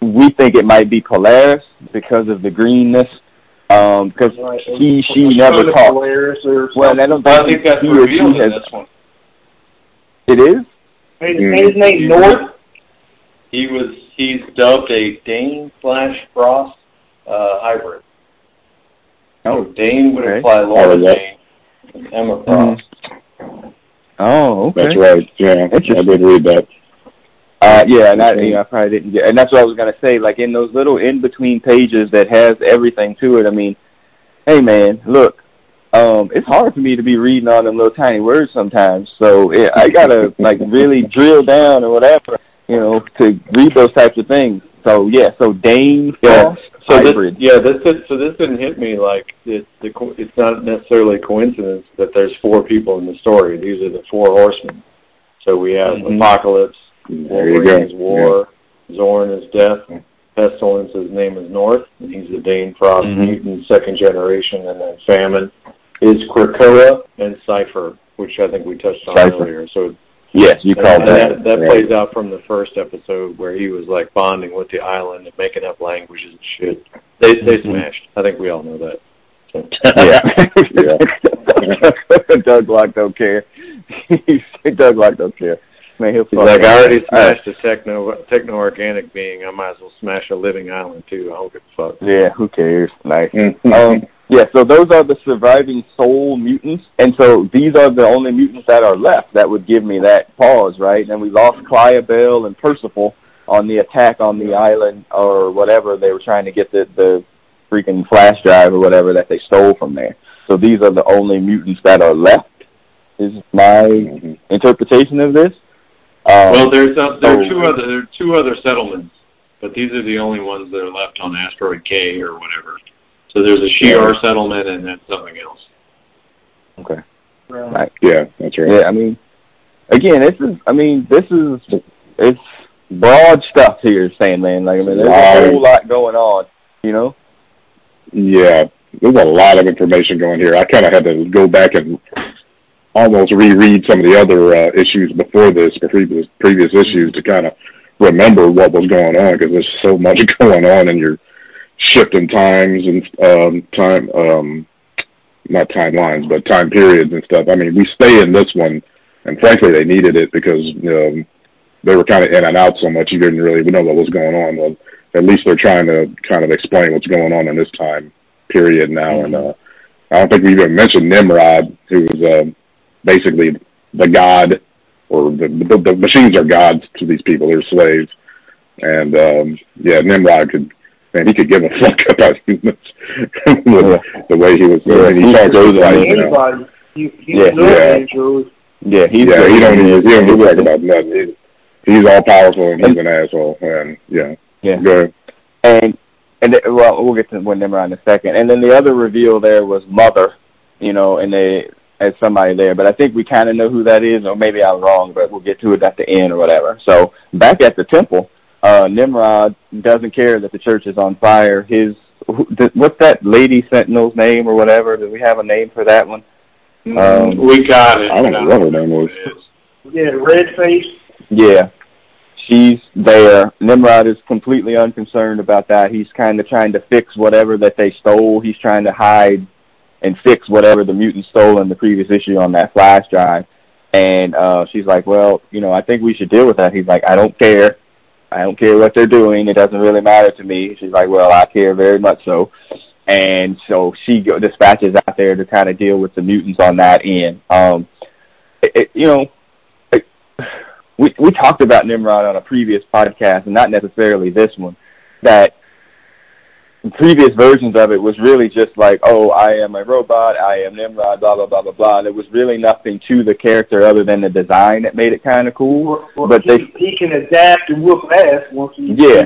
we think it might be Polaris because of the greenness um, because right. he she never talked. Well, I don't think, I think that's he or she has. This one. It is. His, his name North. He was he's dubbed a Dane slash Frost uh, hybrid. Oh, so Dane would okay. imply Lorna oh, Dane Emma Frost. Mm-hmm. Oh, okay. That's right. Yeah, I did read that. Uh, yeah, and I, you know, I probably didn't get, and that's what I was gonna say. Like in those little in between pages that has everything to it. I mean, hey man, look, um, it's hard for me to be reading all them little tiny words sometimes. So it, I gotta like really drill down or whatever, you know, to read those types of things. So yeah, so Dane yeah. So hybrid. This, yeah, this so this didn't hit me like it, the, it's not necessarily a coincidence that there's four people in the story. These are the four horsemen. So we have mm-hmm. Apocalypse, Wolverine is War, yeah. Xorn is Death, Pestilence, his name is North, and he's the Dane Frost mm-hmm. mutant, second generation, and then Famine is Krakoa and Cypher, which I think we touched on Cypher. earlier. So Yes, you called that. That, that right. plays out from the first episode where he was like bonding with the island and making up languages and shit. They they mm-hmm. smashed. I think we all know that. So. yeah. Douglock don't care. Douglock don't care. Man, he'll He's like, I already smashed a techno techno organic being. I might as well smash a living island too. I don't give a fuck. Yeah, who cares? Nice. Mm-hmm. um, yeah, so those are the surviving soul mutants, and so these are the only mutants that are left. That would give me that pause, right? And we lost Bell and Percival on the attack on the island or whatever they were trying to get the the freaking flash drive or whatever that they stole from there. So these are the only mutants that are left. Is my mm-hmm. interpretation of this. Um, well, there's a, there are two other there are two other settlements, but these are the only ones that are left on asteroid K or whatever. So there's a Shi'ar yeah. settlement and then something else. Okay. Right. Yeah, that's right. Yeah, I mean, again, this is I mean, this is it's broad stuff here, Sandman. Like I mean, there's a whole lot going on. You know. Yeah, there's a lot of information going here. I kind of had to go back and almost reread some of the other uh, issues before this, previous previous issues, to kind of remember what was going on because there's so much going on, in you're shifting times and um, time, um, not timelines, but time periods and stuff. I mean, we stay in this one, and frankly, they needed it because um, they were kind of in and out so much you didn't really know what was going on. Well, at least they're trying to kind of explain what's going on in this time period now, mm-hmm. and uh, I don't think we even mentioned Nimrod, who was. Uh, basically the god, or the, the, the machines are gods to these people. They're slaves, and um, yeah, Nimrod could. Man, he could give a fuck about humans with the way he was. Yeah, he, he talks like, you know. He, yeah, yeah. Yeah, he's yeah, he don't even he don't even talk about nothing. He's, he's all powerful and he's an asshole. And yeah, yeah. Go ahead. And and well, we'll get to when Nimrod in a second. And then the other reveal there was Mother, you know, and they as somebody there, but I think we kind of know who that is, or maybe I'm wrong, but we'll get to it at the end or whatever. So back at the temple, uh, Nimrod doesn't care that the church is on fire. His what's that lady sentinel's name or whatever? Do we have a name for that one? Um, we got it. I don't know what her name was. Yeah, red face. Yeah, she's there. Nimrod is completely unconcerned about that. He's kind of trying to fix whatever that they stole. He's trying to hide and fix whatever the mutant stole in the previous issue on that flash drive. And uh she's like, "Well, you know, I think we should deal with that." He's like, "I don't care. I don't care what they're doing. It doesn't really matter to me." She's like, "Well, I care very much so." And so she go, dispatches out there to kind of deal with the mutants on that end. Um, it, it, you know, it, we we talked about Nimrod on a previous podcast, and not necessarily this one. That previous versions of it was really just like, oh, I am a robot, I am Nimrod, blah blah blah blah blah. There was really nothing to the character other than the design that made it kind of cool. Well, but he, they he can adapt and whoop ass once he Yeah.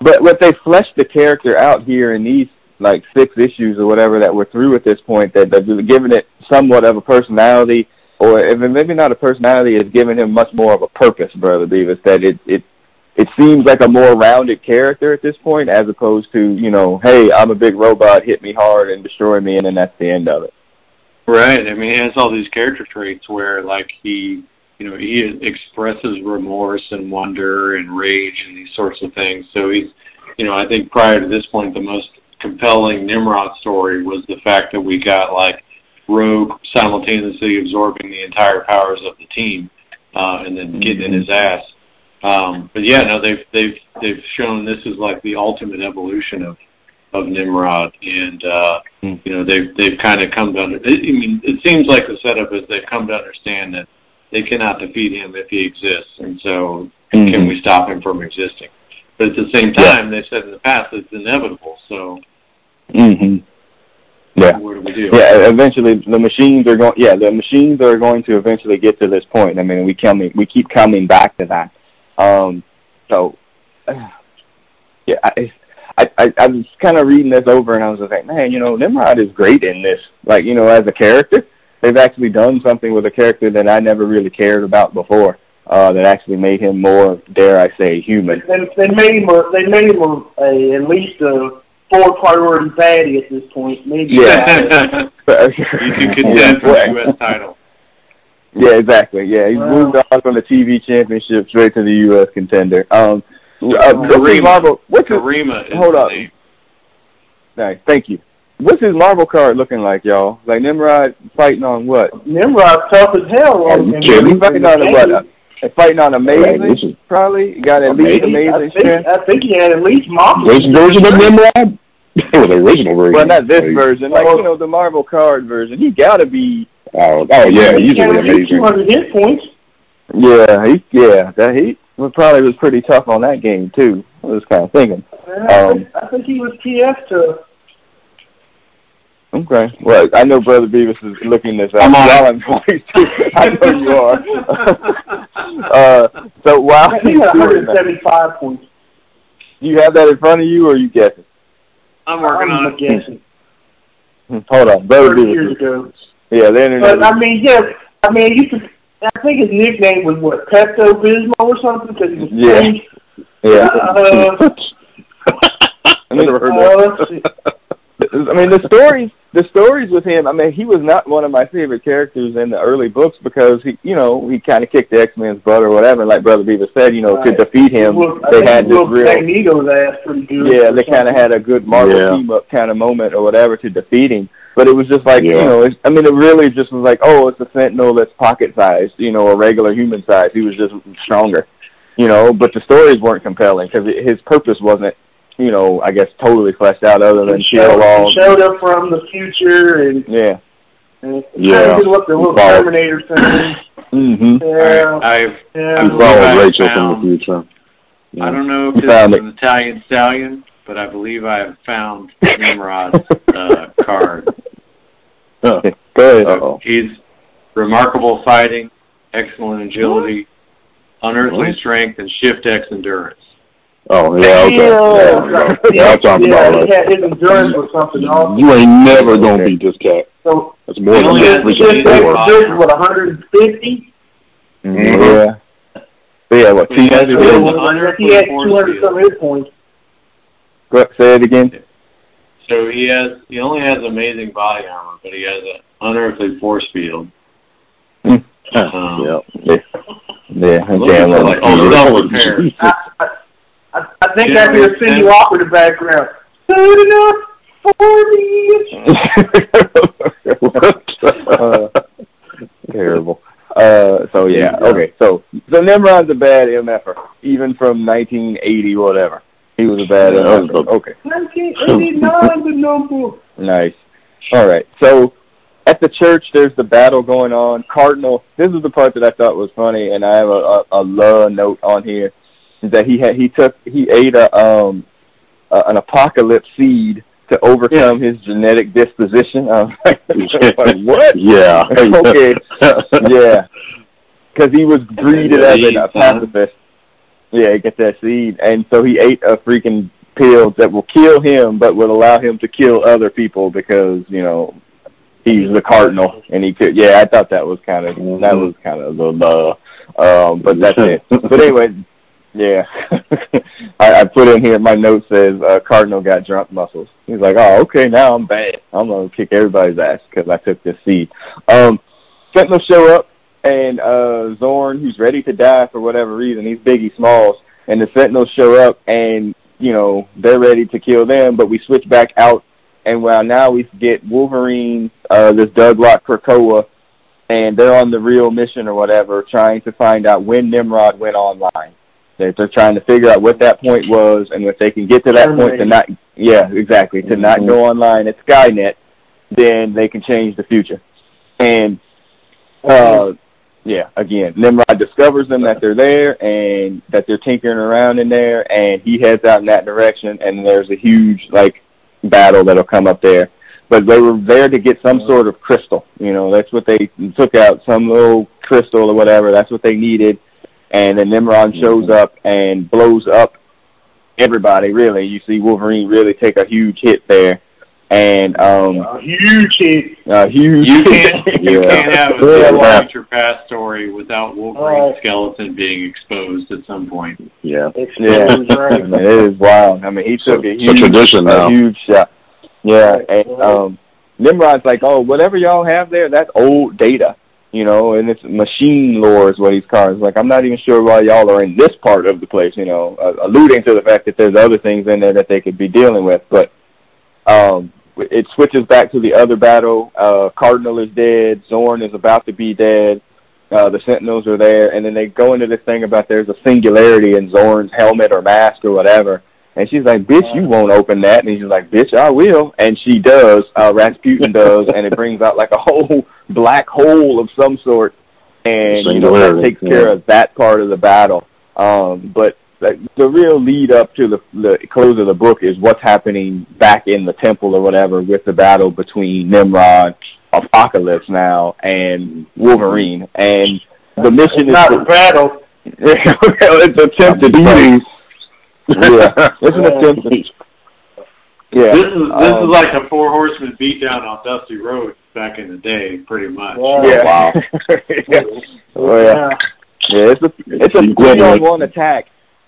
But but they fleshed the character out here in these like six issues or whatever that we're through at this point. That they've given it somewhat of a personality, or if maybe not a personality, is giving him much more of a purpose, brother Beavis. That it it it seems like a more rounded character at this point, as opposed to you know, hey, I'm a big robot, hit me hard and destroy me, and then that's the end of it. Right. I mean, he has all these character traits where, like, he, you know, he expresses remorse and wonder and rage and these sorts of things. So he's, you know, I think prior to this point, the most compelling Nimrod story was the fact that we got like Rogue simultaneously absorbing the entire powers of the team uh, and then getting in his ass. Um, but yeah, no, they've they've they've shown this is like the ultimate evolution of of Nimrod, and uh, Hmm. you know they've they've kind of come to under. I mean, it seems like the setup is they've come to understand that they cannot defeat him if he exists, and so can we stop him from existing? But at the same Yeah. time, they said in the past it's inevitable. So Mm-hmm. Yeah. what do we do? Yeah, eventually the machines are going. Yeah, the machines are going to eventually get to this point. I mean, we coming, we keep coming back to that. Um, so, yeah, I, I, I, I was kind of reading this over, and I was just like, man, you know, Nimrod is great in this. Like, you know, as a character, they've actually done something with a character that I never really cared about before. Uh, that actually made him more, dare I say, human. They, they made him a, they made him a, a at least a four priority baddie at this point. Maybe Yeah. you can contend for the U.S. title. Yeah, exactly. Yeah, he Wow. moved on from the TV championship straight to the U.S. contender. Um, uh, what's his Karima. Marvel? What's his? Karima is Hold the up. name. Nice, thank you. What's his Marvel card looking like, y'all? Like Nimrod fighting on what? Nimrod's tough as hell. Are on you He's fighting on a what? Uh, fighting on amazing, this probably. He got at least Amazing? I think, strength. I think he had at least Moxley. This version of Nimrod? or the original version? Well, not this Like, version. Like you know, the Marvel card version. He gotta be. Oh, oh yeah, he's He had amazing. 200 hit points. Yeah, he. Yeah, that he was probably was pretty tough on that game too. I was kind of thinking. I, Um, think, I think he was TF to. Okay. Well, I know Brother Beavis is looking this up I'm on while I'm going. I know you are. uh, so while I he's he had doing that, points. you have that in front of you, or are you guessing? I'm working I'm on it. guessing. Hold on, Brother Beavis. years ago. Yeah, the internet. But I mean, yeah, I mean, you could. I think his nickname was what Pepto Bismol or something because he was Yeah. yeah. Uh, I never heard uh, that. let's. I mean, the stories, the stories with him. I mean, he was not one of my favorite characters in the early books because he, you know, he kind of kicked the X Men's butt or whatever. Like Brother Beavis said, you know, to defeat him, He they had he this whooped real. Magneto's ass pretty good. Yeah, they kind of had a good Marvel Yeah. team up kind of moment or whatever to defeat him. But it was just like you know, it's, I mean, it really just was like, oh, it's a Sentinel that's pocket sized, you know, a regular human size. He was just stronger, you know. But the stories weren't compelling because his purpose wasn't, you know, I guess totally fleshed out other than He kill showed, all. up from the future and, Yeah. and Yeah. kind of did what the little Terminator thing. mm-hmm. Yeah, I've yeah. He believe followed I Rachel from found- the future. I don't know if You this is it. an Italian stallion, but I believe I have found Nimrod's uh, card. Go ahead. Uh-oh. He's remarkable fighting, excellent agility, unearthly What? strength, and shift X endurance. Oh, yeah, okay. Yeah, Yeah, that sounds yeah, about he right. had his endurance or something else. You ain't never gonna beat this cat. So, That's more than only just has freaking to four. what 150? Mhm. Yeah. But yeah, got what? Two hundred. He has two hundred some hit points. Go say it again. So he has he only has amazing body armor, but he has an unearthly force field. Mm. Um, yep. Yeah. Yeah. looking Yeah. for, like, oh, self repair. I, I, I, I think Yeah, I hear man. Cindy Walker in the background. Good enough for me. uh, terrible. Uh, so yeah, okay. So so Nimrod's a bad MFer, even from 1980 whatever. He was a bad Yeah, MFer. Okay, 1989 the number. nice. All right. So at the church, there's the battle going on. Cardinal. This is the part that I thought was funny, and I have a a, a la note on here is that he had he took he ate a um uh, an apocalypse seed to overcome his genetic disposition. I was like, what? Yeah. Okay. yeah, because he was breeded as an, a pacifist. Yeah, get that seed, and so he ate a freaking pill that will kill him, but will allow him to kill other people because you know he's the cardinal, and he could. Yeah, I thought that was kind of that was kind of the uh, um, but that's it. But anyway, yeah, I, I put in here. My note says uh, Cardinal got drunk muscles. He's like, oh, okay, now I'm bad. I'm gonna kick everybody's ass because I took this seed. Um, Sentinels show up, and uh, Xorn, who's ready to die for whatever reason, he's Biggie Smalls, and the Sentinels show up, and you know they're ready to kill them. But we switch back out, and well, now we get Wolverine, uh, this Douglock Krakoa, and they're on the real mission or whatever, trying to find out when Nimrod went online. They're, they're trying to figure out what that point was, and if they can get to that point to not, yeah, exactly, to not go online at Skynet, then they can change the future. And uh, yeah, again, Nimrod discovers them that they're there and that they're tinkering around in there, and he heads out in that direction, and there's a huge like battle that'll come up there. But they were there to get some sort of crystal. You know, that's what they took out, some little crystal or whatever. That's what they needed. And then Nimrod shows up and blows up everybody. Really, you see Wolverine really take a huge hit there, and um, A huge hit. a huge. You can't you Yeah. can't have a Yeah. yeah. future past story without Wolverine's Right. skeleton being exposed at some point. Yeah. Yeah, Exposed, right. it is wild. I mean, he took a It's a huge, tradition now. a huge shot. Yeah, and right. um, Nimrod's like, oh, whatever y'all have there, that's old data, you know, and it's machine lore is what he's calling. It's like, I'm not even sure why y'all are in this part of the place, you know, uh, alluding to the fact that there's other things in there that they could be dealing with. But um, it switches back to the other battle. Uh, Cardinal is dead. Xorn is about to be dead. Uh, the Sentinels are there, and then they go into this thing about there's a singularity in Xorn's helmet or mask or whatever. And she's like, "Bitch, you won't open that." And he's like, "Bitch, I will." And she does. Uh, Rasputin does, and it brings out like a whole black hole of some sort, and you know that takes care yeah. of that part of the battle. Um, but like, the real lead up to the the close of the book is what's happening back in the temple or whatever with the battle between Nimrod, Apocalypse now, and Wolverine. And the mission It's not is a battle. it's attempted fight. Yeah, it's an attempt. to- Yeah, This is this um, is like a four horseman beatdown on Dusty Rhodes back in the day, pretty much. Wow. yeah. Wow. yeah. Oh, yeah. Yeah, it's a it's a three on one attack,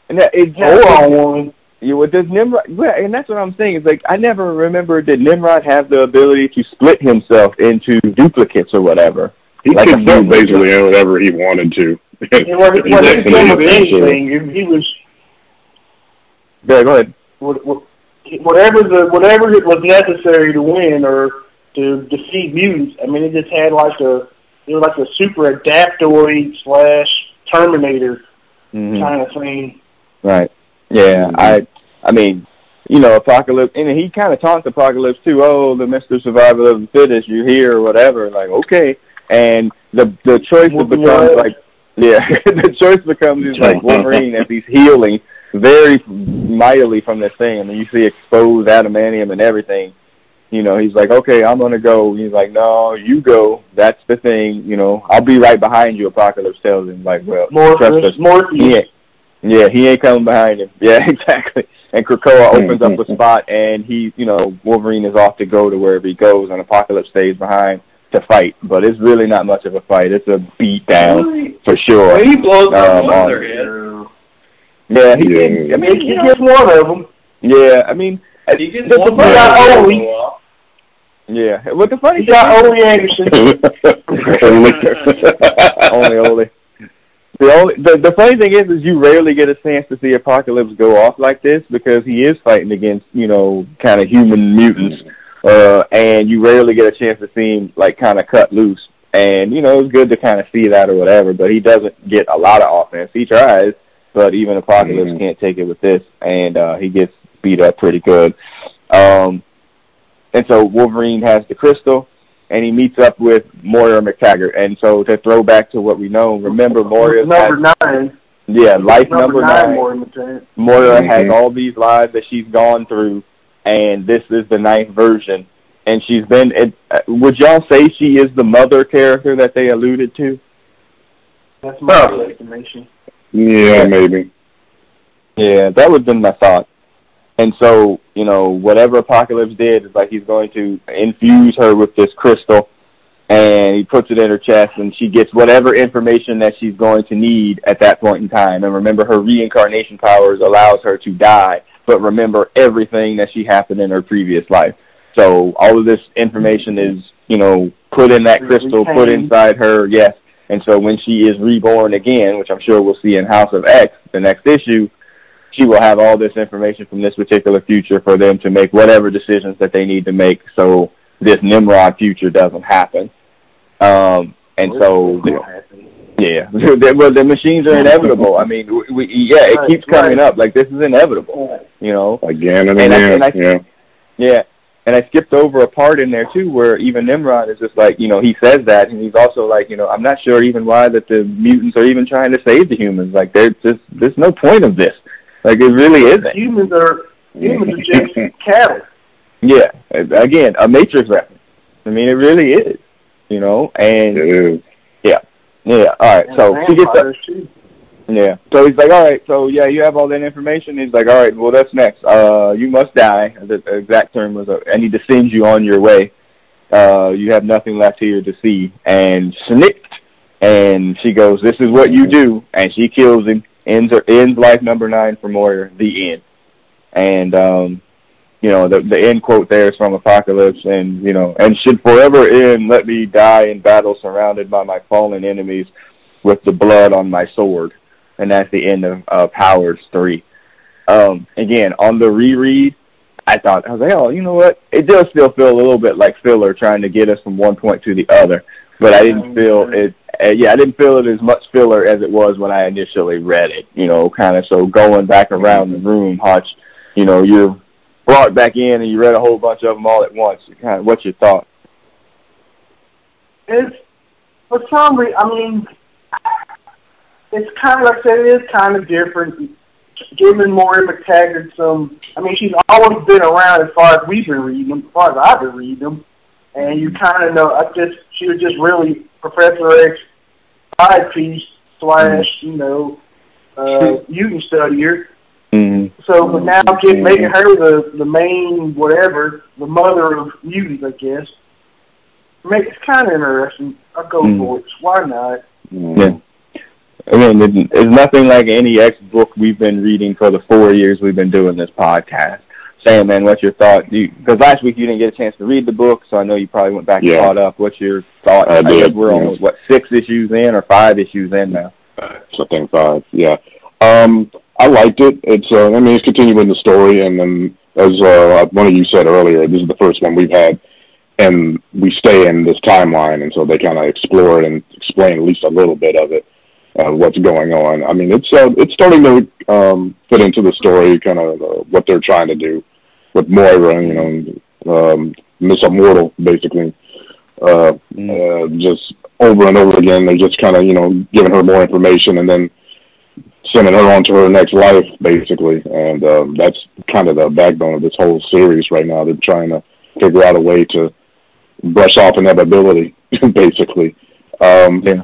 and that it's Four on one. You what does Nimrod? Well, and that's what I'm saying. Is like I never remember did Nimrod have the ability to split himself into duplicates or whatever. He Like could do film. basically whatever he wanted to. It wasn't, wasn't definitely him of did. anything. He- He was Yeah, go ahead. what- what- whatever the whatever it was necessary to win or to defeat mutants. I mean, it just had like a it was like a super adaptoid slash Terminator Mhm. kind of thing. Right. Yeah, I I mean, you know, Apocalypse and he kinda taunts Apocalypse too, oh, the Mr. Survival of the Fittest, you're here or whatever, like, okay. And the the choice becomes like yeah, the choice becomes is like Wolverine as he's healing very mightily from this thing. I mean you see exposed adamantium and everything. You know, he's like, Okay, I'm gonna go. He's like, No, you go. That's the thing, you know, I'll be right behind you, Apocalypse tells him, like, well, trust us. Morpheus, Morpheus. He ain't, yeah, he ain't coming behind him. Yeah, exactly. And Krakoa hmm, opens up hmm, a hmm. spot, and he, you know, Wolverine is off to go to wherever he goes, and Apocalypse stays behind to fight. But it's really not much of a fight. It's a beat down for sure. He blows Um, one of their head. Yeah, he, Yeah. Did, I mean, He you know, gets one of them. yeah, I mean, He gets the, one the, He got more. Yeah. What the funny He thing got is- Ole Anderson. only Ole. The only the, the funny thing is, is you rarely get a chance to see Apocalypse go off like this because he is fighting against you know kind of human mutants, uh, and you rarely get a chance to see him like kind of cut loose. And you know it's good to kind of see that or whatever, but he doesn't get a lot of offense. He tries, but even Apocalypse Mhm. can't take it with this, and uh, he gets beat up pretty good. Um, and so Wolverine has the crystal, and he meets up with Moira MacTaggert. And so to throw back to what we know, remember Moira number nine. yeah, life number, nine. more in the tank. Moira has Mhm. all these lives that she's gone through, and this is the ninth version. And she's been. It, uh, would y'all say she is the mother character that they alluded to? That's my estimation. Yeah, maybe. Yeah, that would have been my thought. And so, you know, whatever Apocalypse did is like he's going to infuse her with this crystal and he puts it in her chest and she gets whatever information that she's going to need at that point in time. And remember her reincarnation powers allows her to die, but remember everything that she happened in her previous life. So all of this information is, you know, put in that crystal, put inside her, yes. And so when she is reborn again, which I'm sure we'll see in House of X, the next issue, she will have all this information from this particular future for them to make whatever decisions that they need to make so this Nimrod future doesn't happen. Um, and so, yeah, the, well, the machines are inevitable. I mean, we, we yeah, it keeps coming up. Like this is inevitable, you know. Again and, And I- again. and I- yeah. Yeah, and I skipped over a part in there too where even Nimrod is just like, you know, he says that, and he's also like, you know, I'm not sure even why that the mutants are even trying to save the humans. Like, there's just there's no point of this. Like, it really isn't. Humans are humans are just cattle. Yeah, again, a Matrix reference. I mean, it really is. You know, and It is. yeah, all right. And So she gets up. too. Yeah. So he's like, all right. So yeah, you have all that information. He's like, all right. Well, that's next. Uh, you must die. The exact term was, uh, I need to send you on your way. Uh, you have nothing left here to see. And snicked. And she goes, this is what you do. And she kills him. Ends her ends life number nine for Moira. The end. And um, you know, the the end quote there is from Apocalypse, and you know, and should forever end. Let me die in battle, surrounded by my fallen enemies, with the blood on my sword and that's the end of uh, Powers three. Um, again, on the reread, I thought I was like, oh, you know what? It does still feel a little bit like filler, trying to get us from one point to the other. But I didn't feel it. Uh, yeah, I didn't feel it as much filler as it was when I initially read it. You know, kind of so going back around the room, Hutch. You know, you're brought back in and you read a whole bunch of them all at once. Kind of, what's your thought? It's for some reason. I mean, it's kind of like I said. It is kind of different. Giving Moira MacTaggert some. I mean, she's always been around as far as we've been reading them, as far as I've been reading them, and you kind of know. I just she was just really Professor X side piece slash you know uh, mutant studier. Mm-hmm. So, but now get making her the the main whatever, the mother of mutants, I guess. Make it's kind of interesting. I'll go Mm. for it. Why not? Yeah. I mean, it- it's nothing like any X book we've been reading for the four years we've been doing this podcast. Sam, man, what's your thought? Because last week you didn't get a chance to read the book, so I know you probably went back Yeah. and caught up. What's your thought? I guess did, we're yeah. almost what six issues in or five issues in now. So I think five. Yeah. Um, I liked it. It's uh, I mean, it's continuing the story, and then as uh, one of you said earlier, this is the first one we've had, and we stay in this timeline, and so they kind of explore it and explain at least a little bit of it, uh, what's going on. I mean, it's uh, it's starting to um, fit into the story, kind of uh, what they're trying to do with Moira, you know, um, Miss Immortal, basically. Uh, uh, just over and over again. They're just kind of, you know, giving her more information and then sending her on to her next life, basically. And um, that's kind of the backbone of this whole series right now. They're trying to figure out a way to brush off inevitability, basically. Um, Yeah.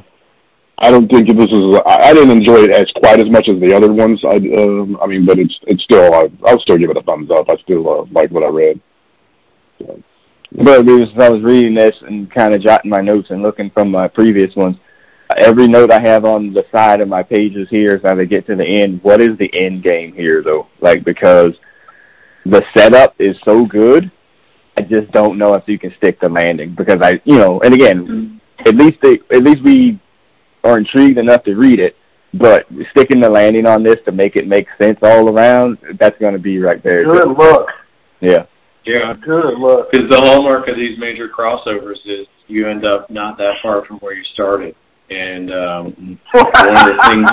I don't think this is. I, I didn't enjoy it as quite as much as the other ones. I, um, I mean, but it's it's still. I, I'll still give it a thumbs up. I still uh, like what I read. But it was, I was reading this and kind of jotting my notes and looking from my previous ones. every note I have on the side of my pages here as I get to the end. What is the end game here, though? Like because the setup is so good, I just don't know if you can stick the landing because I, you know, and again, mm-hmm. at least they, at least we are intrigued enough to read it. But sticking the landing on this to make it make sense all around, that's going to be right there. Good luck. Yeah. Yeah. Good luck. Because the hallmark of these major crossovers is you end up not that far from where you started. And um, one of the things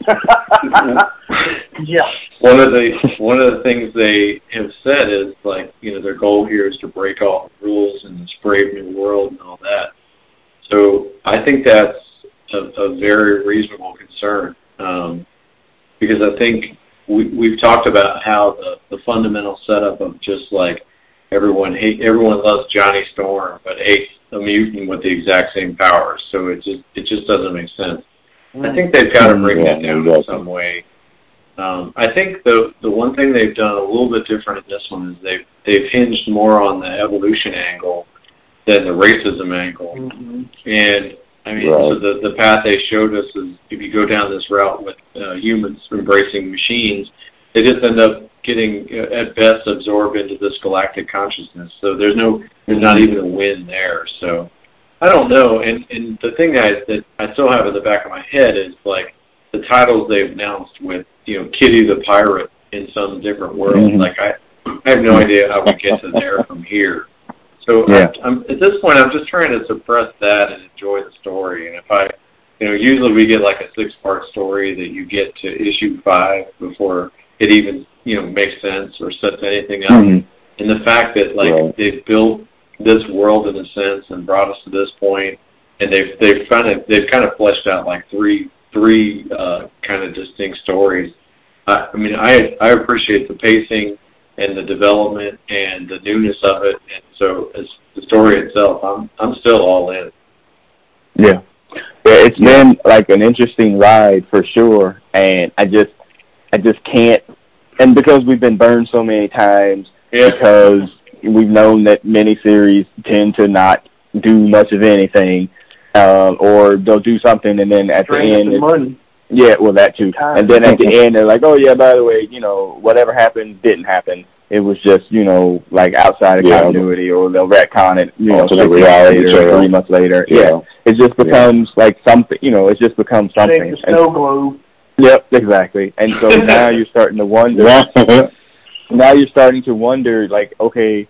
yeah. One of the one of the things they have said is like, you know, their goal here is to break all the rules in this brave new world and all that. So I think that's a, a very reasonable concern um, because I think we, we've talked about how the, the fundamental setup of just like everyone hate everyone loves Johnny Storm but hates a mutant with the exact same powers. So it just it just doesn't make sense. I think they've got to bring that down in some way. Um, I think the the one thing they've done a little bit different in this one is they've they've hinged more on the evolution angle than the racism angle. Mm-hmm. And I mean, right. so the the path they showed us is if you go down this route with uh, humans embracing machines, they just end up getting uh, at best absorbed into this galactic consciousness. So there's no there's not even a win there. So I don't know. And and the thing that I, that I still have in the back of my head is like the titles they've announced with you know Kitty the pirate in some different world. Mm-hmm. Like I, I have no idea how we get to there from here. So yeah. I, I'm, at this point, I'm just trying to suppress that and enjoy the story. And if I, you know, usually we get like a six-part story that you get to issue five before it even you know makes sense or sets anything up. Mm-hmm. And the fact that like right. they've built this world in a sense and brought us to this point, and they've they've kind of they've kind of fleshed out like three three uh, kind of distinct stories. I, I mean, I I appreciate the pacing and the development and the newness of it, and so as the story itself, I'm I'm still all in. Yeah, yeah, it's been like an interesting ride for sure, and I just I just can't, and because we've been burned so many times, yeah. because we've known that miniseries tend to not do much of anything uh, or they'll do something and then at Drain the end, the money. Yeah, well that too. And then at the end, they're like, oh yeah, by the way, you know, whatever happened didn't happen. It was just, you know, like outside of yeah, continuity, or they'll retcon it, you know, six months later, three months later. Yeah, yeah. it just becomes yeah. like something, you know, it just becomes something. Snow globe. Yep, exactly. And so now you're starting to wonder. now you're starting to wonder, like, okay,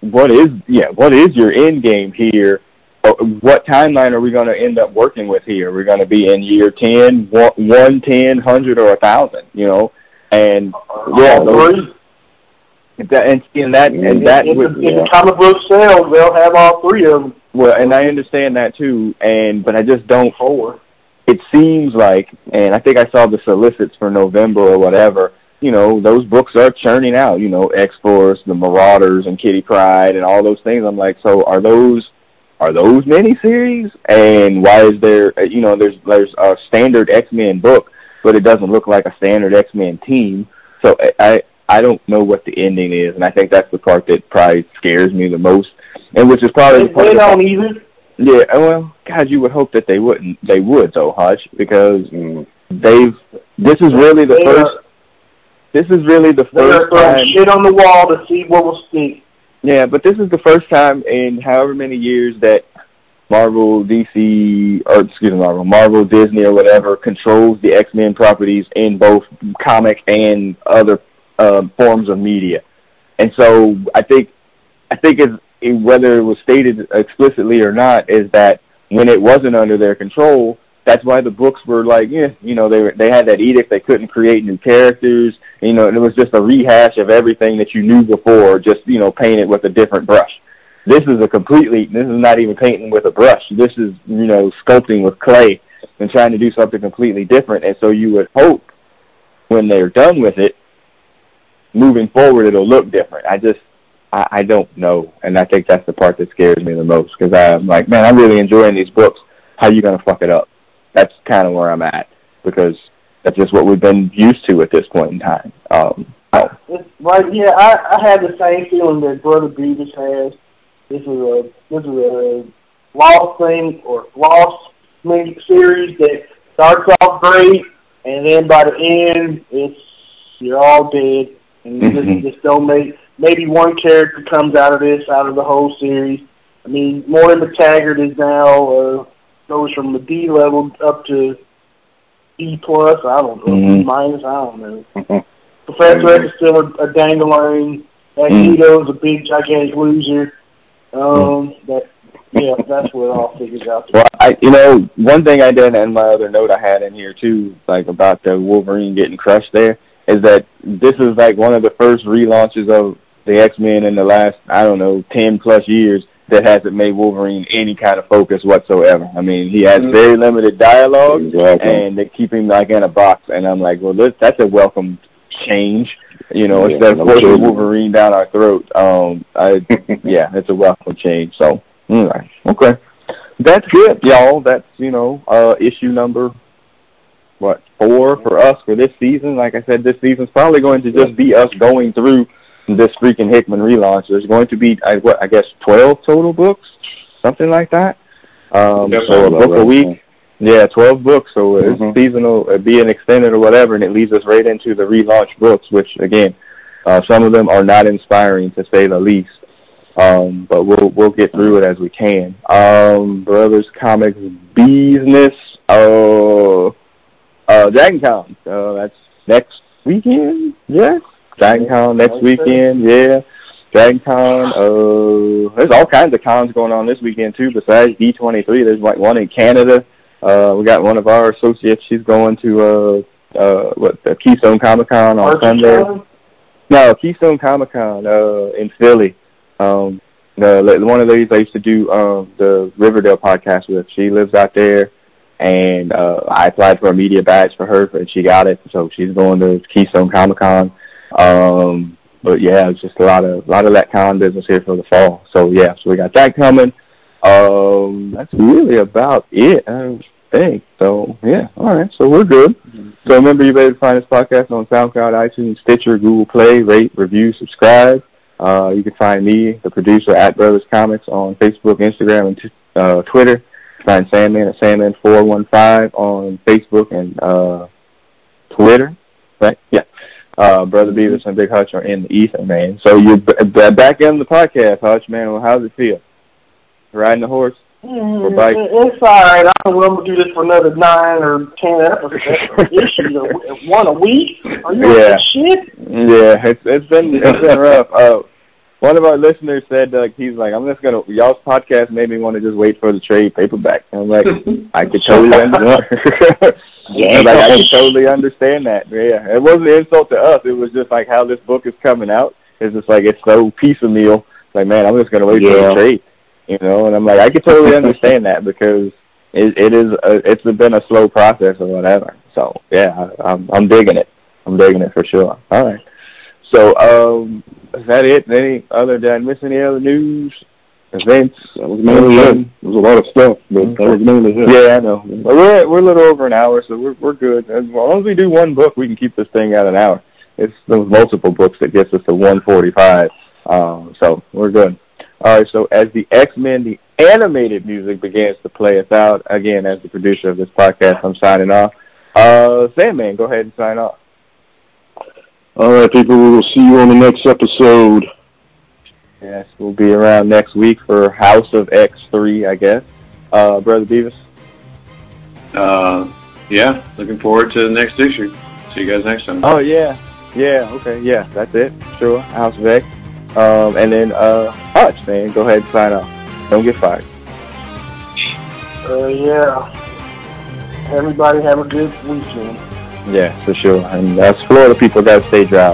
what is yeah, what is your end game here? Uh, what timeline are we going to end up working with here? We're going to be in year 10, 1, 10, 100, or 1,000, you know? And, yeah, those, that, and, and that, and that, in, in, in the comic book sales, they'll have all three of them. Well, and I understand that too, and, but I just don't, forward. it seems like, and I think I saw the solicits for November or whatever, you know, those books are churning out, you know, X-Force, the Marauders, and Kitty Pryde, and all those things. I'm like, so are those are those miniseries? And why is there, uh, you know, there's there's a standard X Men book, but it doesn't look like a standard X Men team. So I I don't know what the ending is, and I think that's the part that probably scares me the most, and which is probably they, the part they don't either. Yeah, uh, well, God, you would hope that they wouldn't. They would though, Hodge, because they've. This is really the they first. Are, this is really the first time. shit on the wall to see what will stick. Yeah, but this is the first time in however many years that Marvel, DC, or excuse me, Marvel, Marvel, Disney, or whatever controls the X Men properties in both comic and other uh, forms of media. And so I think, I think it's, whether it was stated explicitly or not, is that when it wasn't under their control, that's why the books were like, yeah, you know, they were, they had that edict they couldn't create new characters. You know, it was just a rehash of everything that you knew before, just you know, painted with a different brush. This is a completely. This is not even painting with a brush. This is you know, sculpting with clay and trying to do something completely different. And so you would hope when they're done with it, moving forward, it'll look different. I just. I, I don't know, and I think that's the part that scares me the most because I'm like, man, I'm really enjoying these books. How you gonna fuck it up? That's kind of where I'm at because that's just what we've been used to at this point in time. Um, oh. Right, yeah, I, I had the same feeling that Brother Beavis has. This is a this is a lost thing or lost mini series that starts off great, and then by the end, it's you're all dead, and you Mhm. just, just don't make. Maybe one character comes out of this, out of the whole series. I mean, Moira MacTaggert is now uh, goes from a D level up to E plus. I don't know, Mhm. B minus. I don't know. Professor X is still a, a dangling. Magneto's a big gigantic loser. Um, that yeah, that's what it all figures out. To Well, I you know one thing I did, and my other note I had in here too, like about the Wolverine getting crushed there, is that this is like one of the first relaunches of the X Men in the last I don't know ten plus years that hasn't made Wolverine any kind of focus whatsoever. I mean, he has Mhm. very limited dialogue, Exactly. and they keep him like in a box. And I'm like, well, this, that's a welcome change. You know, Yeah, instead of forcing kidding. Wolverine down our throat. Um, I yeah, it's a welcome change. So, right, okay, that's it, y'all. That's you know, uh, issue number what four for us for this season. Like I said, this season's probably going to just be us going through this freaking Hickman relaunch. There's going to be I, what I guess twelve total books, something like that. Um, so a book a week. Yeah, twelve books. So it's Mhm. seasonal, uh, being extended or whatever, and it leads us right into the relaunch books, which again, uh, some of them are not inspiring to say the least. Um, but we'll we'll get through it as we can. Um, Brothers Comics business. Uh, uh, Dragon Con. Uh, that's next weekend. Yes, Dragon Con next weekend. Yeah. Dragon Con, uh, there's all kinds of cons going on this weekend too. Besides D23, there's like one in Canada. Uh, we got one of our associates. She's going to uh, uh, what the Keystone Comic Con on Sunday. No, Keystone Comic Con uh, in Philly. Um, the one of these I used to do um, the Riverdale podcast with. She lives out there, and uh, I applied for a media badge for her, and she got it. So she's going to Keystone Comic Con. Um, but yeah, it's just a lot of a lot of that con business here for the fall. So yeah, so we got that coming. Um, that's really about it. I think so. Yeah, all right. So we're good. So remember, you're able to find this podcast on SoundCloud, iTunes, Stitcher, Google Play. Rate, review, subscribe. Uh, you can find me, the producer, at Brothers Comics on Facebook, Instagram, and t- uh, Twitter. Find Sandman at Sandman415 on Facebook and uh, Twitter. Right? Yeah. Uh, Brother Beavis and Big Hutch are in the ether, man. So you're b- b- back in the podcast, Hutch, man. Well, how's it feel? Riding the horse? Mm, bike. It's all right. I don't know I'm gonna do this for another nine or ten episodes. one a week. Are you Yeah. shit? Yeah, it's it's been it's been rough. Uh, one of our listeners said like he's like I'm just gonna y'all's podcast made me want to just wait for the trade paperback. And I'm like I could totally understand. like I could totally understand that. Yeah, it wasn't an insult to us. It was just like how this book is coming out. It's just like it's so piecemeal. Like man, I'm just gonna wait for Yeah. the trade. You know, and I'm like I could totally understand that because it it is a, it's been a slow process or whatever. So yeah, I, I'm I'm digging it. I'm digging it for sure. All right. So, um, is that it? Any other? Did I miss any other news? Events? That was mainly it. There was a lot of stuff, but that was mainly it. Yeah, I know. But we're we're a little over an hour, so we're we're good. As long as we do one book, we can keep this thing at an hour. It's those multiple books that gets us to 145. Um, so we're good. All right. So as the X Men, the animated music begins to play us out again. As the producer of this podcast, I'm signing off. Uh, Sandman, go ahead and sign off. All right, people. We will see you on the next episode. Yes, we'll be around next week for House of X3, I guess. Uh, Brother Beavis. Uh, yeah, looking forward to the next issue. See you guys next time. Oh yeah, yeah, okay, yeah, that's it. Sure, House of X. Um, and then uh, Hutch, man, go ahead and sign off. Don't get fired. Uh, yeah. Everybody have a good weekend. Yeah, for sure. And us Florida people gotta stay dry.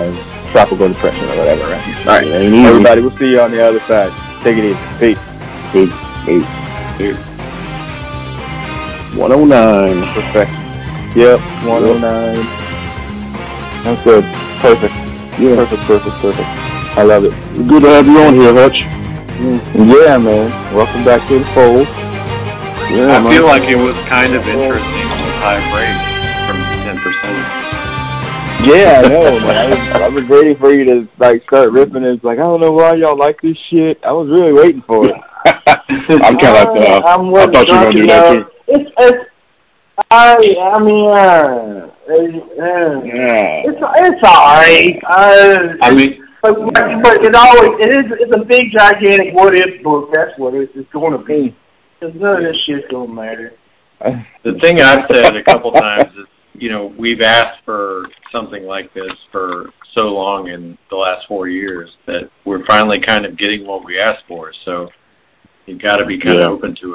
Tropical depression or whatever. Right? All right, Ain't everybody, we'll see you on the other side. Take it easy. Peace. Peace. Peace. Dude. 109. Perfect. Yep, 109. That's good. Perfect. Yeah. Perfect, perfect, perfect. I love it. Good to have you on here, Hutch. Mm. Yeah, man. Welcome back to the fold. Yeah, I man. feel like it was kind of interesting on the high break from 10%. Yeah, I know, man. I was, I was waiting for you to like start ripping. It's like I don't know why y'all like this shit. I was really waiting for it. I'm kind of like, uh, I'm I thought you were going to do that too. it's it's I I mean uh, uh, Yeah. it's it's alright. Uh, I mean, but but it always it is it's a big gigantic what if book. That's what it, it's going to be. Cause none of this shit's gonna matter. the thing I've said a couple times is, you know, we've asked for something like this for so long in the last four years that we're finally kind of getting what we asked for. So you've got to be kind Yeah. of open to it.